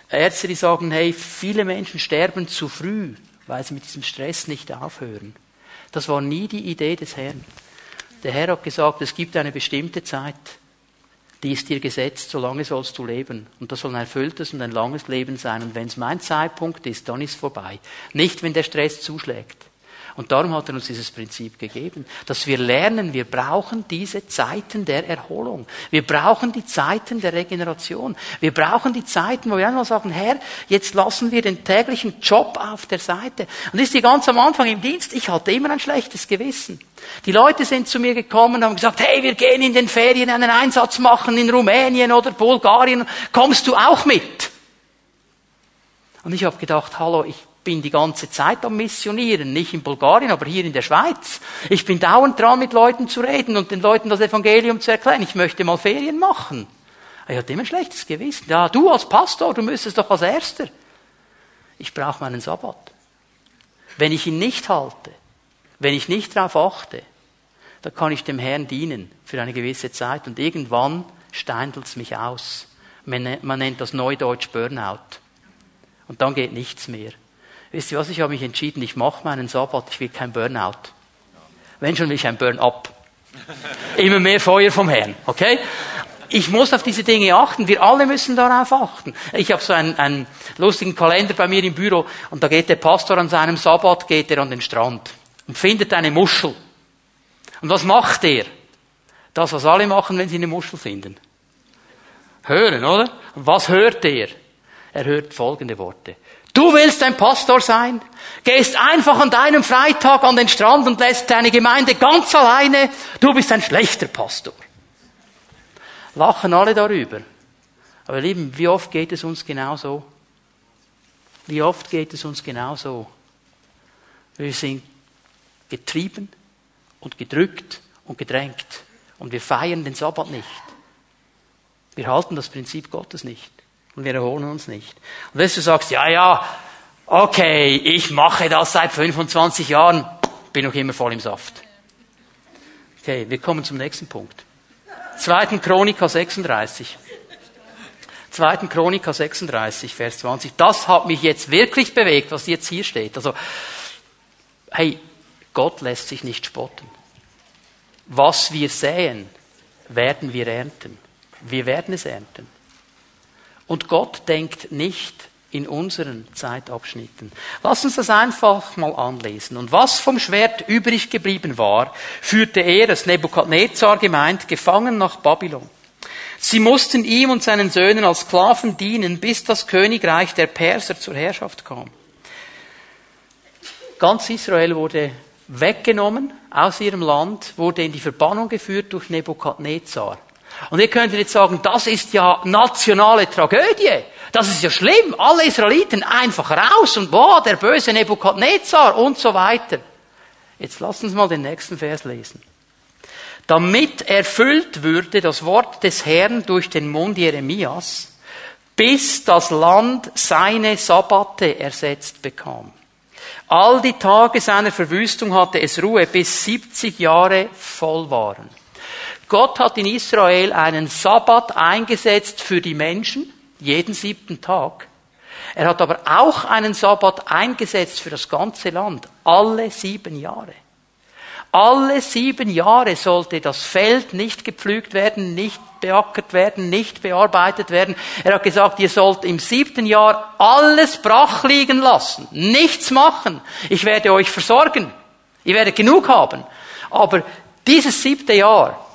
Speaker 1: Ärzte, die sagen, hey, viele Menschen sterben zu früh, weil sie mit diesem Stress nicht aufhören. Das war nie die Idee des Herrn. Der Herr hat gesagt, es gibt eine bestimmte Zeit die ist dir gesetzt, solange sollst du leben. Und das soll ein erfülltes und ein langes Leben sein. Und wenn es mein Zeitpunkt ist, dann ist es vorbei. Nicht, wenn der Stress zuschlägt. Und darum hat er uns dieses Prinzip gegeben, dass wir lernen, wir brauchen diese Zeiten der Erholung. Wir brauchen die Zeiten der Regeneration. Wir brauchen die Zeiten, wo wir einmal sagen, Herr, jetzt lassen wir den täglichen Job auf der Seite. Und ist die ganz am Anfang im Dienst, ich hatte immer ein schlechtes Gewissen. Die Leute sind zu mir gekommen und haben gesagt, hey, wir gehen in den Ferien einen Einsatz machen in Rumänien oder Bulgarien. Kommst du auch mit? Und ich habe gedacht, hallo, ich bin die ganze Zeit am Missionieren, nicht in Bulgarien, aber hier in der Schweiz. Ich bin dauernd dran, mit Leuten zu reden und den Leuten das Evangelium zu erklären. Ich möchte mal Ferien machen. Er hat immer ein schlechtes Gewissen. Ja, du als Pastor, du müsstest doch als Erster. Ich brauche meinen Sabbat. Wenn ich ihn nicht halte, wenn ich nicht darauf achte, dann kann ich dem Herrn dienen für eine gewisse Zeit und irgendwann steindelt es mich aus. Man nennt das Neudeutsch Burnout. Und dann geht nichts mehr. Wisst ihr was, ich habe mich entschieden, ich mache meinen Sabbat, ich will kein Burnout. Wenn schon will ich ein Burn-up. Immer mehr Feuer vom Herrn, okay? Ich muss auf diese Dinge achten. Wir alle müssen darauf achten. Ich habe so einen, einen lustigen Kalender bei mir im Büro und da geht der Pastor an seinem Sabbat, geht er an den Strand und findet eine Muschel. Und was macht er? Das, was alle machen, wenn sie eine Muschel finden. Hören, oder? Und was hört er? Er hört folgende Worte. Du willst ein Pastor sein, gehst einfach an deinem Freitag an den Strand und lässt deine Gemeinde ganz alleine, du bist ein schlechter Pastor. Lachen alle darüber. Aber lieben, wie oft geht es uns genauso? Wie oft geht es uns genauso? Wir sind getrieben und gedrückt und gedrängt und wir feiern den Sabbat nicht. Wir halten das Prinzip Gottes nicht und wir erholen uns nicht. Und wenn du sagst, ja, ja, okay, ich mache das seit 25 Jahren, bin noch immer voll im Saft. Okay, wir kommen zum nächsten Punkt. 2. Chroniker 36. 2. Chroniker 36, Vers 20. Das hat mich jetzt wirklich bewegt, was jetzt hier steht. Also, hey, Gott lässt sich nicht spotten. Was wir säen, werden wir ernten. Wir werden es ernten. Und Gott denkt nicht in unseren Zeitabschnitten. Lass uns das einfach mal anlesen. Und was vom Schwert übrig geblieben war, führte er, das Nebukadnezar gemeint, gefangen nach Babylon. Sie mussten ihm und seinen Söhnen als Sklaven dienen, bis das Königreich der Perser zur Herrschaft kam. Ganz Israel wurde weggenommen aus ihrem Land, wurde in die Verbannung geführt durch Nebukadnezar. Und ihr könnt jetzt sagen, das ist ja nationale Tragödie. Das ist ja schlimm. Alle Israeliten einfach raus und boah, der böse Nebukadnezar und so weiter. Jetzt lasst uns mal den nächsten Vers lesen. Damit erfüllt würde das Wort des Herrn durch den Mund Jeremias, bis das Land seine Sabbate ersetzt bekam. All die Tage seiner Verwüstung hatte es Ruhe, bis 70 Jahre voll waren. Gott hat in Israel einen Sabbat eingesetzt für die Menschen, jeden siebten Tag. Er hat aber auch einen Sabbat eingesetzt für das ganze Land, alle sieben Jahre. Alle sieben Jahre sollte das Feld nicht gepflügt werden, nicht beackert werden, nicht bearbeitet werden. Er hat gesagt, ihr sollt im siebten Jahr alles brach liegen lassen, nichts machen. Ich werde euch versorgen. Ihr werdet genug haben. Aber dieses siebte Jahr,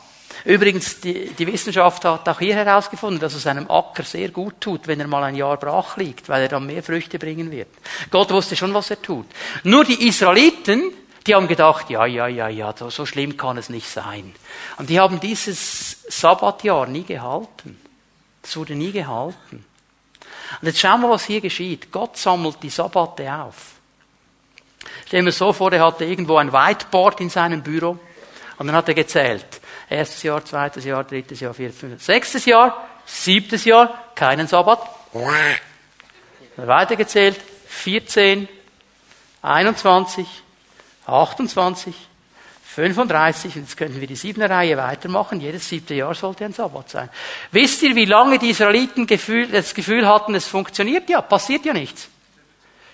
Speaker 1: Übrigens, die, die Wissenschaft hat auch hier herausgefunden, dass es einem Acker sehr gut tut, wenn er mal ein Jahr brach liegt, weil er dann mehr Früchte bringen wird. Gott wusste schon, was er tut. Nur die Israeliten, die haben gedacht, ja, ja, ja, ja, so schlimm kann es nicht sein. Und die haben dieses Sabbatjahr nie gehalten. Das wurde nie gehalten. Und jetzt schauen wir, was hier geschieht. Gott sammelt die Sabbate auf. Stell mir so vor, er hatte irgendwo ein Whiteboard in seinem Büro und dann hat er gezählt. Erstes Jahr, zweites Jahr, drittes Jahr, viertes, fünftes, sechstes Jahr, siebtes Jahr, keinen Sabbat. Weitergezählt, 14, 21, 28, 35, und jetzt könnten wir die siebte Reihe weitermachen. Jedes siebte Jahr sollte ein Sabbat sein. Wisst ihr, wie lange die Israeliten das Gefühl hatten, es funktioniert? Ja, passiert ja nichts.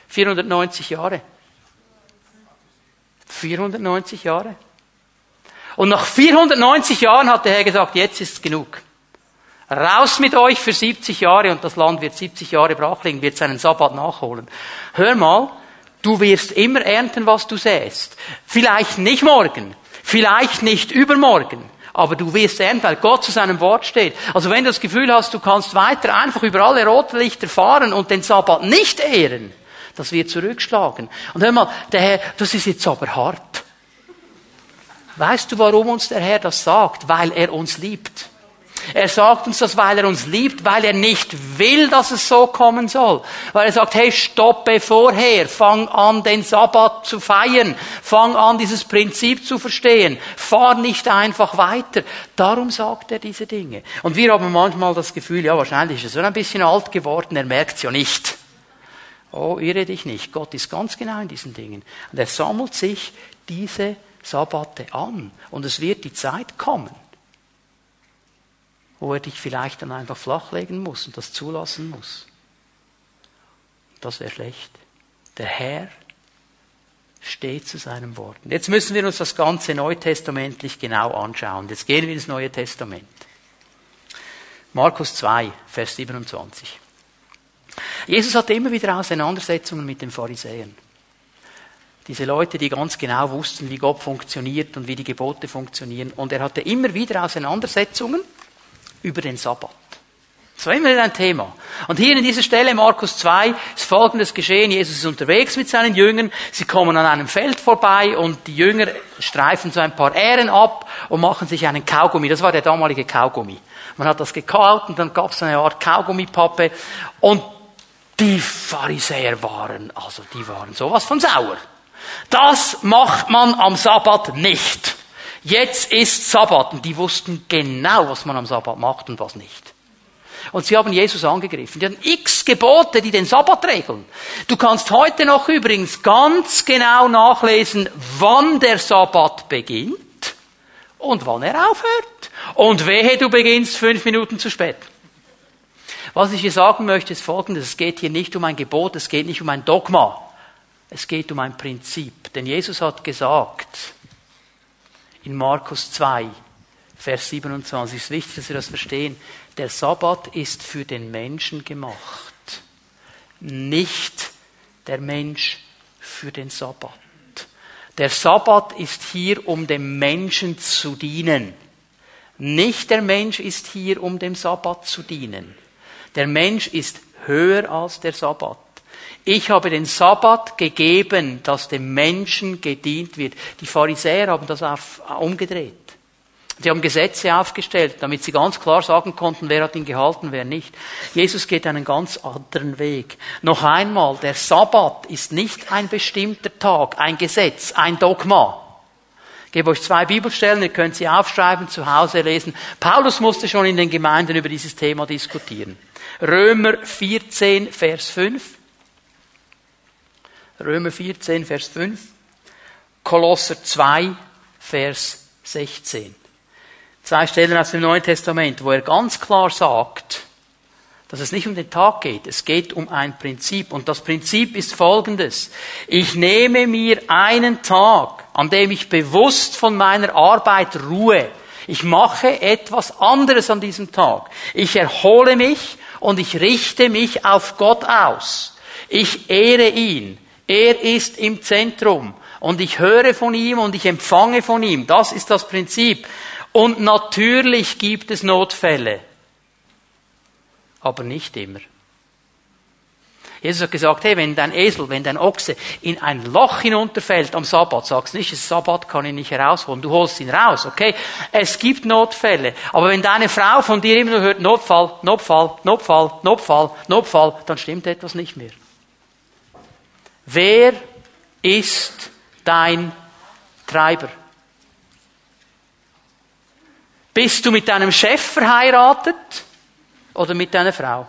Speaker 1: 490 Jahre. 490 Jahre. Und nach 490 Jahren hat der Herr gesagt, jetzt ist genug. Raus mit euch für 70 Jahre und das Land wird 70 Jahre brach liegen, wird seinen Sabbat nachholen. Hör mal, du wirst immer ernten, was du säst. Vielleicht nicht morgen, vielleicht nicht übermorgen, aber du wirst ernten, weil Gott zu seinem Wort steht. Also wenn du das Gefühl hast, du kannst weiter einfach über alle Rotlichter fahren und den Sabbat nicht ehren, das wird zurückschlagen. Und hör mal, der Herr, das ist jetzt aber hart. Weißt du, warum uns der Herr das sagt? Weil er uns liebt. Er sagt uns das, weil er uns liebt, weil er nicht will, dass es so kommen soll. Weil er sagt, hey, stoppe vorher, fang an, den Sabbat zu feiern, fang an, dieses Prinzip zu verstehen, fahr nicht einfach weiter. Darum sagt er diese Dinge. Und wir haben manchmal das Gefühl, ja, wahrscheinlich ist er so ein bisschen alt geworden, er merkt's ja nicht. Oh, irre dich nicht. Gott ist ganz genau in diesen Dingen. Und er sammelt sich diese Sabbate an. Und es wird die Zeit kommen, wo er dich vielleicht dann einfach flachlegen muss und das zulassen muss. Das wäre schlecht. Der Herr steht zu seinem Wort. Jetzt müssen wir uns das Ganze neutestamentlich genau anschauen. Jetzt gehen wir ins Neue Testament. Markus 2, Vers 27. Jesus hatte immer wieder Auseinandersetzungen mit den Pharisäern. Diese Leute, die ganz genau wussten, wie Gott funktioniert und wie die Gebote funktionieren. Und er hatte immer wieder Auseinandersetzungen über den Sabbat. Das war immer ein Thema. Und hier in dieser Stelle, Markus 2, ist folgendes geschehen. Jesus ist unterwegs mit seinen Jüngern. Sie kommen an einem Feld vorbei und die Jünger streifen so ein paar Ähren ab und machen sich einen Kaugummi. Das war der damalige Kaugummi. Man hat das gekaut und dann gab es eine Art Kaugummipappe. Und Die Pharisäer waren, also die waren sowas von sauer. Das macht man am Sabbat nicht. Jetzt ist Sabbat. Und die wussten genau, was man am Sabbat macht und was nicht. Und sie haben Jesus angegriffen. Die hatten x Gebote, die den Sabbat regeln. Du kannst heute noch übrigens ganz genau nachlesen, wann der Sabbat beginnt und wann er aufhört. Und wehe, du beginnst fünf Minuten zu spät. Was ich hier sagen möchte, ist folgendes. Es geht hier nicht um ein Gebot, es geht nicht um ein Dogma. Es geht um ein Prinzip. Denn Jesus hat gesagt, in Markus 2, Vers 27, es ist wichtig, dass wir das verstehen, der Sabbat ist für den Menschen gemacht, nicht der Mensch für den Sabbat. Der Sabbat ist hier, um dem Menschen zu dienen. Nicht der Mensch ist hier, um dem Sabbat zu dienen. Der Mensch ist höher als der Sabbat. Ich habe den Sabbat gegeben, dass dem Menschen gedient wird. Die Pharisäer haben das auf, umgedreht. Sie haben Gesetze aufgestellt, damit sie ganz klar sagen konnten, wer hat ihn gehalten, wer nicht. Jesus geht einen ganz anderen Weg. Noch einmal, der Sabbat ist nicht ein bestimmter Tag, ein Gesetz, ein Dogma. Ich gebe euch zwei Bibelstellen, ihr könnt sie aufschreiben, zu Hause lesen. Paulus musste schon in den Gemeinden über dieses Thema diskutieren. Römer 14, Vers 5. Römer 14, Vers 5. Kolosser 2, Vers 16. Zwei Stellen aus dem Neuen Testament, wo er ganz klar sagt, dass es nicht um den Tag geht, es geht um ein Prinzip. Und das Prinzip ist folgendes. Ich nehme mir einen Tag, an dem ich bewusst von meiner Arbeit ruhe. Ich mache etwas anderes an diesem Tag. Ich erhole mich und ich richte mich auf Gott aus. Ich ehre ihn. Er ist im Zentrum und ich höre von ihm und ich empfange von ihm. Das ist das Prinzip. Und natürlich gibt es Notfälle, aber nicht immer. Jesus hat gesagt, hey, wenn dein Esel, wenn dein Ochse in ein Loch hinunterfällt am Sabbat, sagst nicht, das Sabbat kann ihn nicht herausholen, du holst ihn raus, okay? Es gibt Notfälle. Aber wenn deine Frau von dir immer nur hört, Notfall, Notfall, Notfall, Notfall, Notfall, dann stimmt etwas nicht mehr. Wer ist dein Treiber? Bist du mit deinem Chef verheiratet oder mit deiner Frau?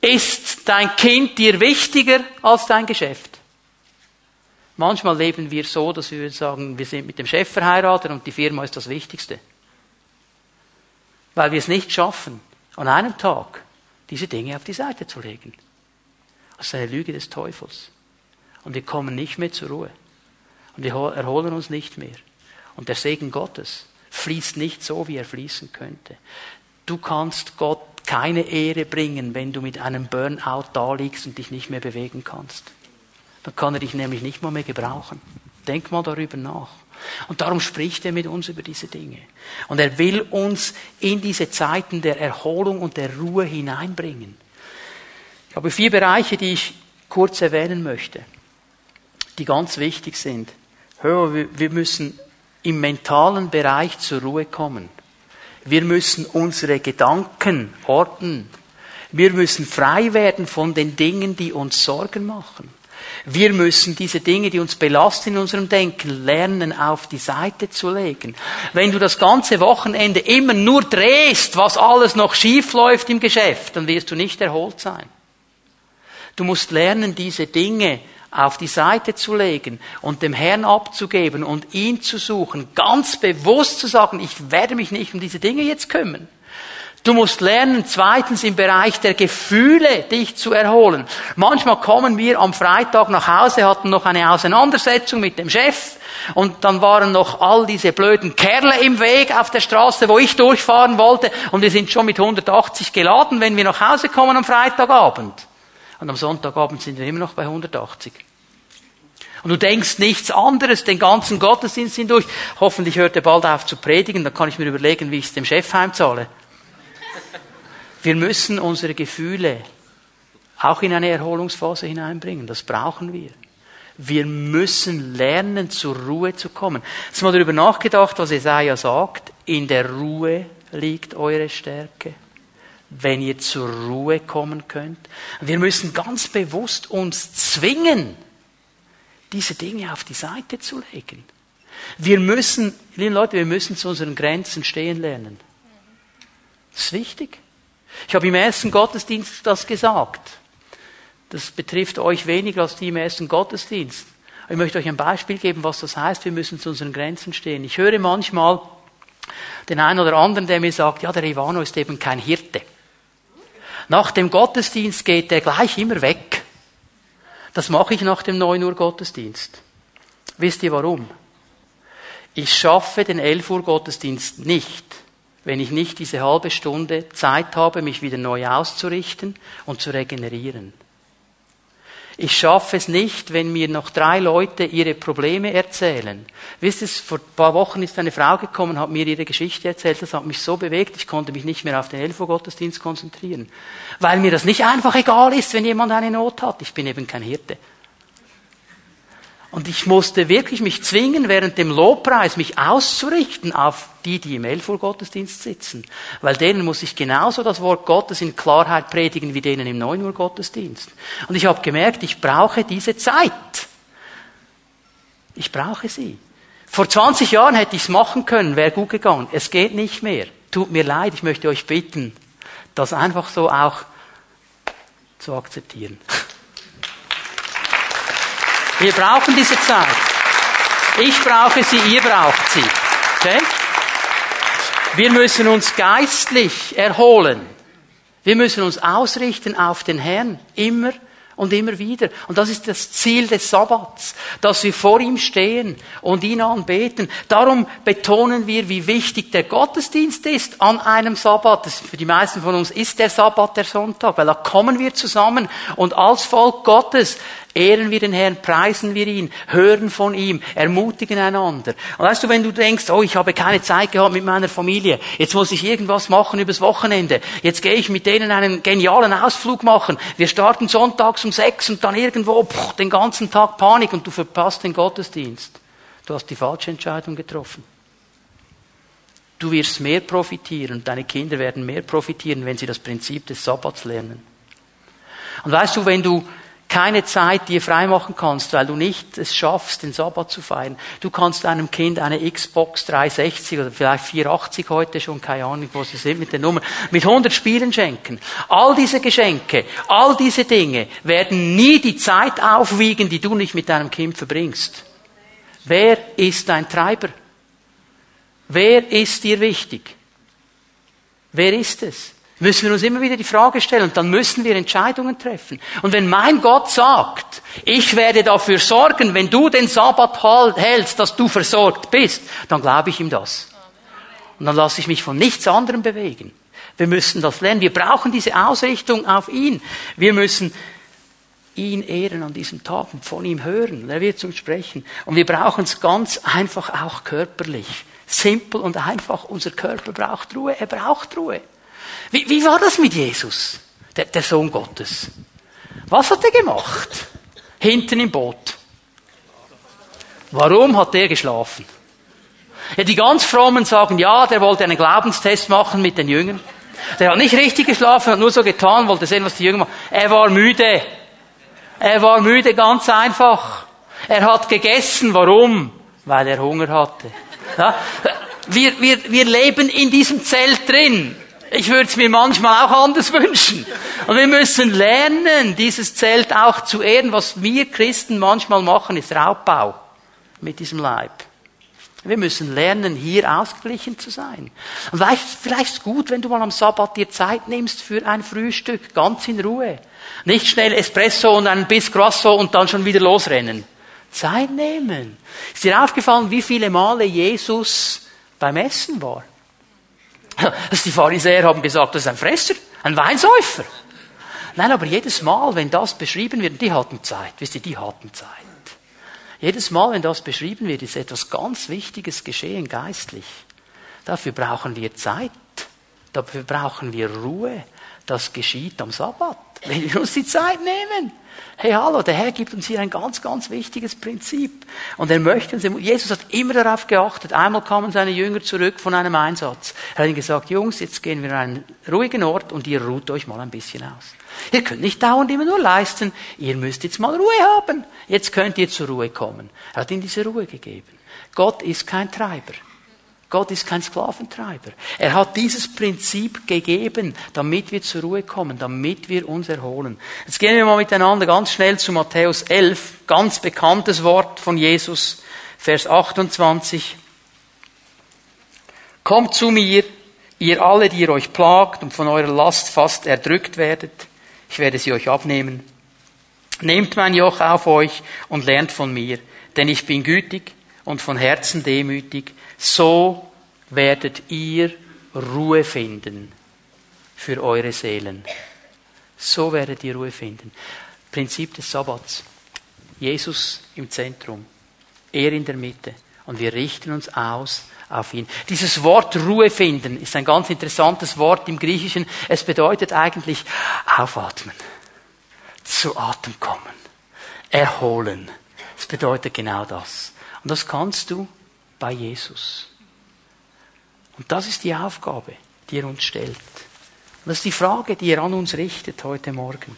Speaker 1: Ist dein Kind dir wichtiger als dein Geschäft? Manchmal leben wir so, dass wir sagen, wir sind mit dem Chef verheiratet und die Firma ist das Wichtigste. Weil wir es nicht schaffen, an einem Tag diese Dinge auf die Seite zu legen. Das ist eine Lüge des Teufels. Und wir kommen nicht mehr zur Ruhe. Und wir erholen uns nicht mehr. Und der Segen Gottes fließt nicht so, wie er fließen könnte. Du kannst Gott keine Ehre bringen, wenn du mit einem Burnout da liegst und dich nicht mehr bewegen kannst. Dann kann er dich nämlich nicht mal mehr gebrauchen. Denk mal darüber nach. Und darum spricht er mit uns über diese Dinge. Und er will uns in diese Zeiten der Erholung und der Ruhe hineinbringen. Ich habe vier Bereiche, die ich kurz erwähnen möchte, die ganz wichtig sind. Hör, wir müssen im mentalen Bereich zur Ruhe kommen. Wir müssen unsere Gedanken orten. Wir müssen frei werden von den Dingen, die uns Sorgen machen. Wir müssen diese Dinge, die uns belasten in unserem Denken, lernen auf die Seite zu legen. Wenn du das ganze Wochenende immer nur drehst, was alles noch schief läuft im Geschäft, dann wirst du nicht erholt sein. Du musst lernen, diese Dinge auf die Seite zu legen und dem Herrn abzugeben und ihn zu suchen, ganz bewusst zu sagen, ich werde mich nicht um diese Dinge jetzt kümmern. Du musst lernen, zweitens im Bereich der Gefühle dich zu erholen. Manchmal kommen wir am Freitag nach Hause, hatten noch eine Auseinandersetzung mit dem Chef und dann waren noch all diese blöden Kerle im Weg auf der Straße, wo ich durchfahren wollte und wir sind schon mit 180 geladen, wenn wir nach Hause kommen am Freitagabend. Und am Sonntagabend sind wir immer noch bei 180. Und du denkst nichts anderes den ganzen Gottesdienst hindurch. Hoffentlich hört er bald auf zu predigen, dann kann ich mir überlegen, wie ich es dem Chef heimzahle. Wir müssen unsere Gefühle auch in eine Erholungsphase hineinbringen. Das brauchen wir. Wir müssen lernen, zur Ruhe zu kommen. Hast du mal darüber nachgedacht, was Jesaja sagt? In der Ruhe liegt eure Stärke. Wenn ihr zur Ruhe kommen könnt. Wir müssen ganz bewusst uns zwingen, diese Dinge auf die Seite zu legen. Wir müssen, liebe Leute, wir müssen zu unseren Grenzen stehen lernen. Das ist wichtig. Ich habe im ersten Gottesdienst das gesagt. Das betrifft euch weniger als die im ersten Gottesdienst. Ich möchte euch ein Beispiel geben, was das heißt. Wir müssen zu unseren Grenzen stehen. Ich höre manchmal den einen oder anderen, der mir sagt, ja, der Ivano ist eben kein Hirte. Nach dem Gottesdienst geht er gleich immer weg. Das mache ich nach dem 9 Uhr Gottesdienst. Wisst ihr warum? Ich schaffe den 11 Uhr Gottesdienst nicht, wenn ich nicht diese halbe Stunde Zeit habe, mich wieder neu auszurichten und zu regenerieren. Ich schaffe es nicht, wenn mir noch drei Leute ihre Probleme erzählen. Wisst ihr, vor ein paar Wochen ist eine Frau gekommen, hat mir ihre Geschichte erzählt, das hat mich so bewegt, ich konnte mich nicht mehr auf den Elfo-Gottesdienst konzentrieren. Weil mir das nicht einfach egal ist, wenn jemand eine Not hat. Ich bin eben kein Hirte. Und ich musste wirklich mich zwingen, während dem Lobpreis mich auszurichten auf die, die im Elf Gottesdienst sitzen. Weil denen muss ich genauso das Wort Gottes in Klarheit predigen wie denen im 9 Uhr Gottesdienst. Und ich habe gemerkt, ich brauche diese Zeit. Ich brauche sie. Vor 20 Jahren hätte ich es machen können, wäre gut gegangen. Es geht nicht mehr. Tut mir leid, ich möchte euch bitten, das einfach so auch zu akzeptieren. Wir brauchen diese Zeit. Ich brauche sie, ihr braucht sie. Okay? Wir müssen uns geistlich erholen. Wir müssen uns ausrichten auf den Herrn. Immer und immer wieder. Und das ist das Ziel des Sabbats, dass wir vor ihm stehen und ihn anbeten. Darum betonen wir, wie wichtig der Gottesdienst ist an einem Sabbat. Das für die meisten von uns ist der Sabbat der Sonntag, weil da kommen wir zusammen und als Volk Gottes Ehren wir den Herrn, preisen wir ihn, hören von ihm, ermutigen einander. Und weißt du, wenn du denkst, oh, ich habe keine Zeit gehabt mit meiner Familie, jetzt muss ich irgendwas machen übers Wochenende, jetzt gehe ich mit denen einen genialen Ausflug machen, wir starten sonntags um sechs und dann irgendwo pff, den ganzen Tag Panik und du verpasst den Gottesdienst. Du hast die falsche Entscheidung getroffen. Du wirst mehr profitieren, deine Kinder werden mehr profitieren, wenn sie das Prinzip des Sabbats lernen. Und weißt du, wenn du keine Zeit dir freimachen kannst, weil du nicht es schaffst, den Sabbat zu feiern. Du kannst deinem Kind eine Xbox 360 oder vielleicht 480 heute schon, keine Ahnung, wo sie sind mit der Nummer, mit 100 Spielen schenken. All diese Geschenke, all diese Dinge werden nie die Zeit aufwiegen, die du nicht mit deinem Kind verbringst. Wer ist dein Treiber? Wer ist dir wichtig? Wer ist es? Müssen wir uns immer wieder die Frage stellen und dann müssen wir Entscheidungen treffen. Und wenn mein Gott sagt, ich werde dafür sorgen, wenn du den Sabbat hältst, dass du versorgt bist, dann glaube ich ihm das. Und dann lasse ich mich von nichts anderem bewegen. Wir müssen das lernen. Wir brauchen diese Ausrichtung auf ihn. Wir müssen ihn ehren an diesem Tag und von ihm hören. Er wird uns sprechen. Und wir brauchen es ganz einfach auch körperlich. Simpel und einfach. Unser Körper braucht Ruhe. Er braucht Ruhe. Wie, wie war das mit Jesus, der, der Sohn Gottes? Was hat er gemacht? Hinten im Boot. Warum hat er geschlafen? Ja, die ganz Frommen sagen, ja, der wollte einen Glaubenstest machen mit den Jüngern. Der hat nicht richtig geschlafen, hat nur so getan, wollte sehen, was die Jünger machen. Er war müde. Er war müde, ganz einfach. Er hat gegessen. Warum? Weil er Hunger hatte. Ja? Wir, wir, wir leben in diesem Zelt drin. Ich würde es mir manchmal auch anders wünschen. Und wir müssen lernen, dieses Zelt auch zu ehren. Was wir Christen manchmal machen, ist Raubbau mit diesem Leib. Wir müssen lernen, hier ausgeglichen zu sein. Und vielleicht, ist es gut, wenn du mal am Sabbat dir Zeit nimmst für ein Frühstück, ganz in Ruhe. Nicht schnell Espresso und ein Biss Grasso und dann schon wieder losrennen. Zeit nehmen. Ist dir aufgefallen, wie viele Male Jesus beim Essen war? die Pharisäer haben gesagt, das ist ein Fresser, ein Weinsäufer. Nein, aber jedes Mal, wenn das beschrieben wird, die hatten Zeit, wisst ihr, die hatten Zeit. Jedes Mal, wenn das beschrieben wird, ist etwas ganz Wichtiges geschehen geistlich. Dafür brauchen wir Zeit. Dafür brauchen wir Ruhe. Das geschieht am Sabbat, wenn wir uns die Zeit nehmen. Hey, hallo, der Herr gibt uns hier ein ganz, ganz wichtiges Prinzip. Und er möchte uns, Jesus hat immer darauf geachtet. Einmal kamen seine Jünger zurück von einem Einsatz. Er hat ihnen gesagt, Jungs, jetzt gehen wir an einen ruhigen Ort und ihr ruht euch mal ein bisschen aus. Ihr könnt nicht dauernd immer nur leisten. Ihr müsst jetzt mal Ruhe haben. Jetzt könnt ihr zur Ruhe kommen. Er hat ihnen diese Ruhe gegeben. Gott ist kein Treiber. Gott ist kein Sklaventreiber. Er hat dieses Prinzip gegeben, damit wir zur Ruhe kommen, damit wir uns erholen. Jetzt gehen wir mal miteinander ganz schnell zu Matthäus 11, ganz bekanntes Wort von Jesus, Vers 28. Kommt zu mir, ihr alle, die ihr euch plagt und von eurer Last fast erdrückt werdet. Ich werde sie euch abnehmen. Nehmt mein Joch auf euch und lernt von mir, denn ich bin gütig und von Herzen demütig so werdet ihr Ruhe finden für eure Seelen. So werdet ihr Ruhe finden. Prinzip des Sabbats. Jesus im Zentrum. Er in der Mitte. Und wir richten uns aus auf ihn. Dieses Wort Ruhe finden ist ein ganz interessantes Wort im Griechischen. Es bedeutet eigentlich aufatmen, zu Atem kommen, erholen. Es bedeutet genau das. Und das kannst du bei Jesus. Und das ist die Aufgabe, die er uns stellt. Und das ist die Frage, die er an uns richtet heute Morgen.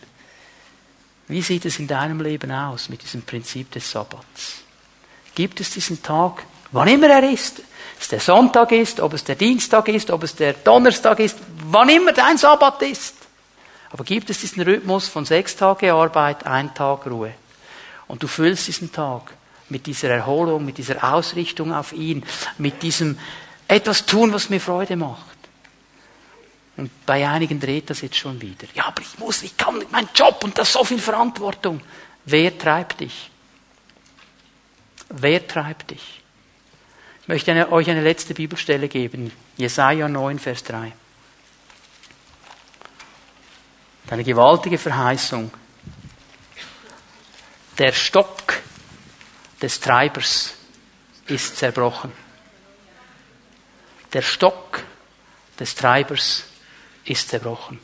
Speaker 1: Wie sieht es in deinem Leben aus mit diesem Prinzip des Sabbats? Gibt es diesen Tag, wann immer er ist, ob es der Sonntag ist, ob es der Dienstag ist, ob es der Donnerstag ist, wann immer dein Sabbat ist. Aber gibt es diesen Rhythmus von sechs Tage Arbeit, ein Tag Ruhe? Und du füllst diesen Tag mit dieser Erholung, mit dieser Ausrichtung auf ihn, mit diesem etwas tun, was mir Freude macht. Und bei einigen dreht das jetzt schon wieder. Ja, aber ich muss, ich kann nicht, mein Job und das so viel Verantwortung. Wer treibt dich? Wer treibt dich? Ich möchte eine, euch eine letzte Bibelstelle geben. Jesaja 9, Vers 3. Eine gewaltige Verheißung. Der Stock des Treibers ist zerbrochen. Der Stock des Treibers ist zerbrochen.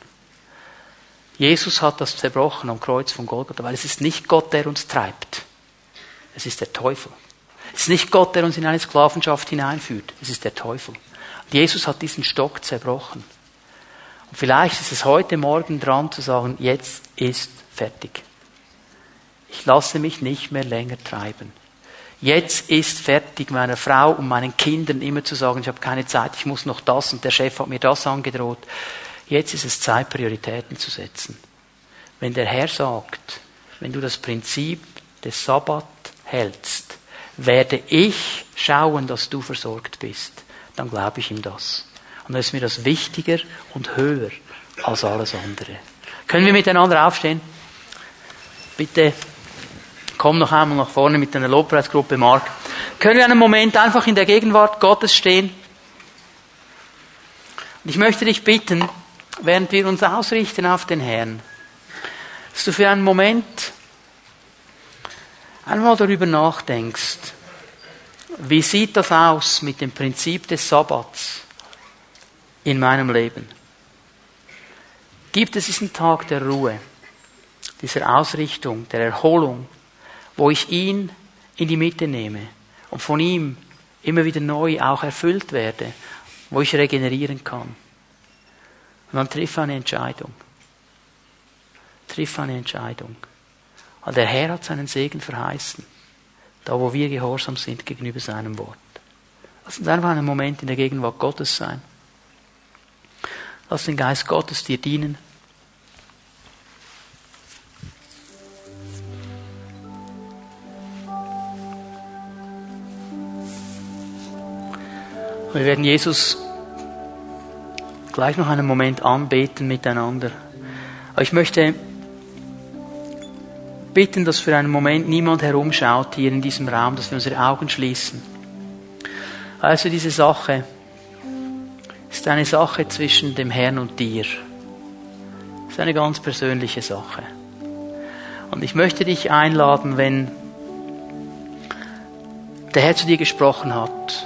Speaker 1: Jesus hat das zerbrochen am Kreuz von Golgatha, weil es ist nicht Gott, der uns treibt. Es ist der Teufel. Es ist nicht Gott, der uns in eine Sklavenschaft hineinführt. Es ist der Teufel. Und Jesus hat diesen Stock zerbrochen. Und vielleicht ist es heute Morgen dran zu sagen, jetzt ist fertig. Ich lasse mich nicht mehr länger treiben. Jetzt ist fertig, meiner Frau und meinen Kindern immer zu sagen, ich habe keine Zeit, ich muss noch das und der Chef hat mir das angedroht. Jetzt ist es Zeit, Prioritäten zu setzen. Wenn der Herr sagt, wenn du das Prinzip des Sabbat hältst, werde ich schauen, dass du versorgt bist, dann glaube ich ihm das. Und dann ist mir das wichtiger und höher als alles andere. Können wir miteinander aufstehen? Bitte komm noch einmal nach vorne mit einer Lobpreisgruppe, Mark. Können wir einen Moment einfach in der Gegenwart Gottes stehen? Und ich möchte dich bitten, während wir uns ausrichten auf den Herrn, dass du für einen Moment einmal darüber nachdenkst, wie sieht das aus mit dem Prinzip des Sabbats in meinem Leben? Gibt es diesen Tag der Ruhe, dieser Ausrichtung, der Erholung, wo ich ihn in die Mitte nehme und von ihm immer wieder neu auch erfüllt werde, wo ich regenerieren kann. Und dann triff eine Entscheidung. Triff eine Entscheidung. Weil der Herr hat seinen Segen verheißen, da wo wir gehorsam sind gegenüber seinem Wort. Lass uns einfach einen Moment in der Gegenwart Gottes sein. Lass den Geist Gottes dir dienen. Wir werden Jesus gleich noch einen Moment anbeten miteinander. Aber ich möchte bitten, dass für einen Moment niemand herumschaut hier in diesem Raum, dass wir unsere Augen schließen. Also diese Sache ist eine Sache zwischen dem Herrn und dir. Es ist eine ganz persönliche Sache. Und ich möchte dich einladen, wenn der Herr zu dir gesprochen hat,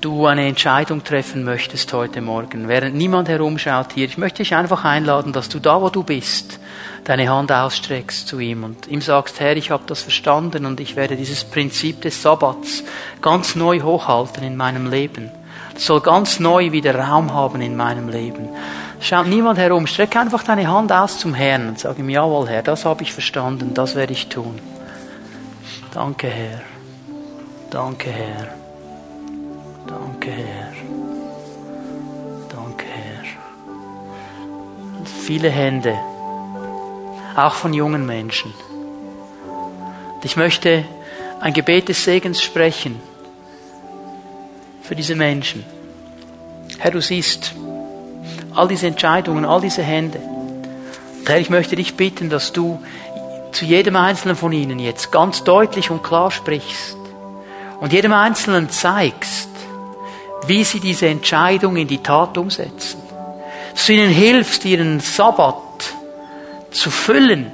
Speaker 1: du eine Entscheidung treffen möchtest heute Morgen, während niemand herumschaut hier, ich möchte dich einfach einladen, dass du da, wo du bist, deine Hand ausstreckst zu ihm und ihm sagst, Herr, ich habe das verstanden und ich werde dieses Prinzip des Sabbats ganz neu hochhalten in meinem Leben. Das soll ganz neu wieder Raum haben in meinem Leben. Schaut niemand herum, streck einfach deine Hand aus zum Herrn und sag ihm, jawohl Herr, das habe ich verstanden, das werde ich tun. Danke Herr. Danke Herr. Danke Herr. Danke Herr. Und viele Hände, auch von jungen Menschen. Und ich möchte ein Gebet des Segens sprechen für diese Menschen. Herr, du siehst all diese Entscheidungen, all diese Hände. Und Herr, ich möchte dich bitten, dass du zu jedem Einzelnen von ihnen jetzt ganz deutlich und klar sprichst und jedem Einzelnen zeigst, wie sie diese Entscheidung in die Tat umsetzen. Dass du ihnen hilfst, ihren Sabbat zu füllen,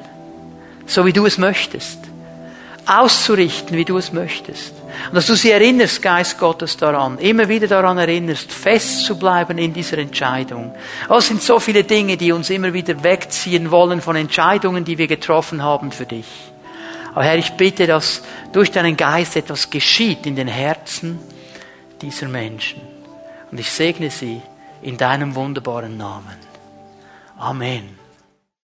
Speaker 1: so wie du es möchtest. Auszurichten, wie du es möchtest. Und dass du sie erinnerst, Geist Gottes, daran, immer wieder daran erinnerst, fest zu bleiben in dieser Entscheidung. Oh, es sind so viele Dinge, die uns immer wieder wegziehen wollen von Entscheidungen, die wir getroffen haben für dich. Aber Herr, ich bitte, dass durch deinen Geist etwas geschieht in den Herzen dieser Menschen. Und ich segne sie in deinem wunderbaren Namen. Amen.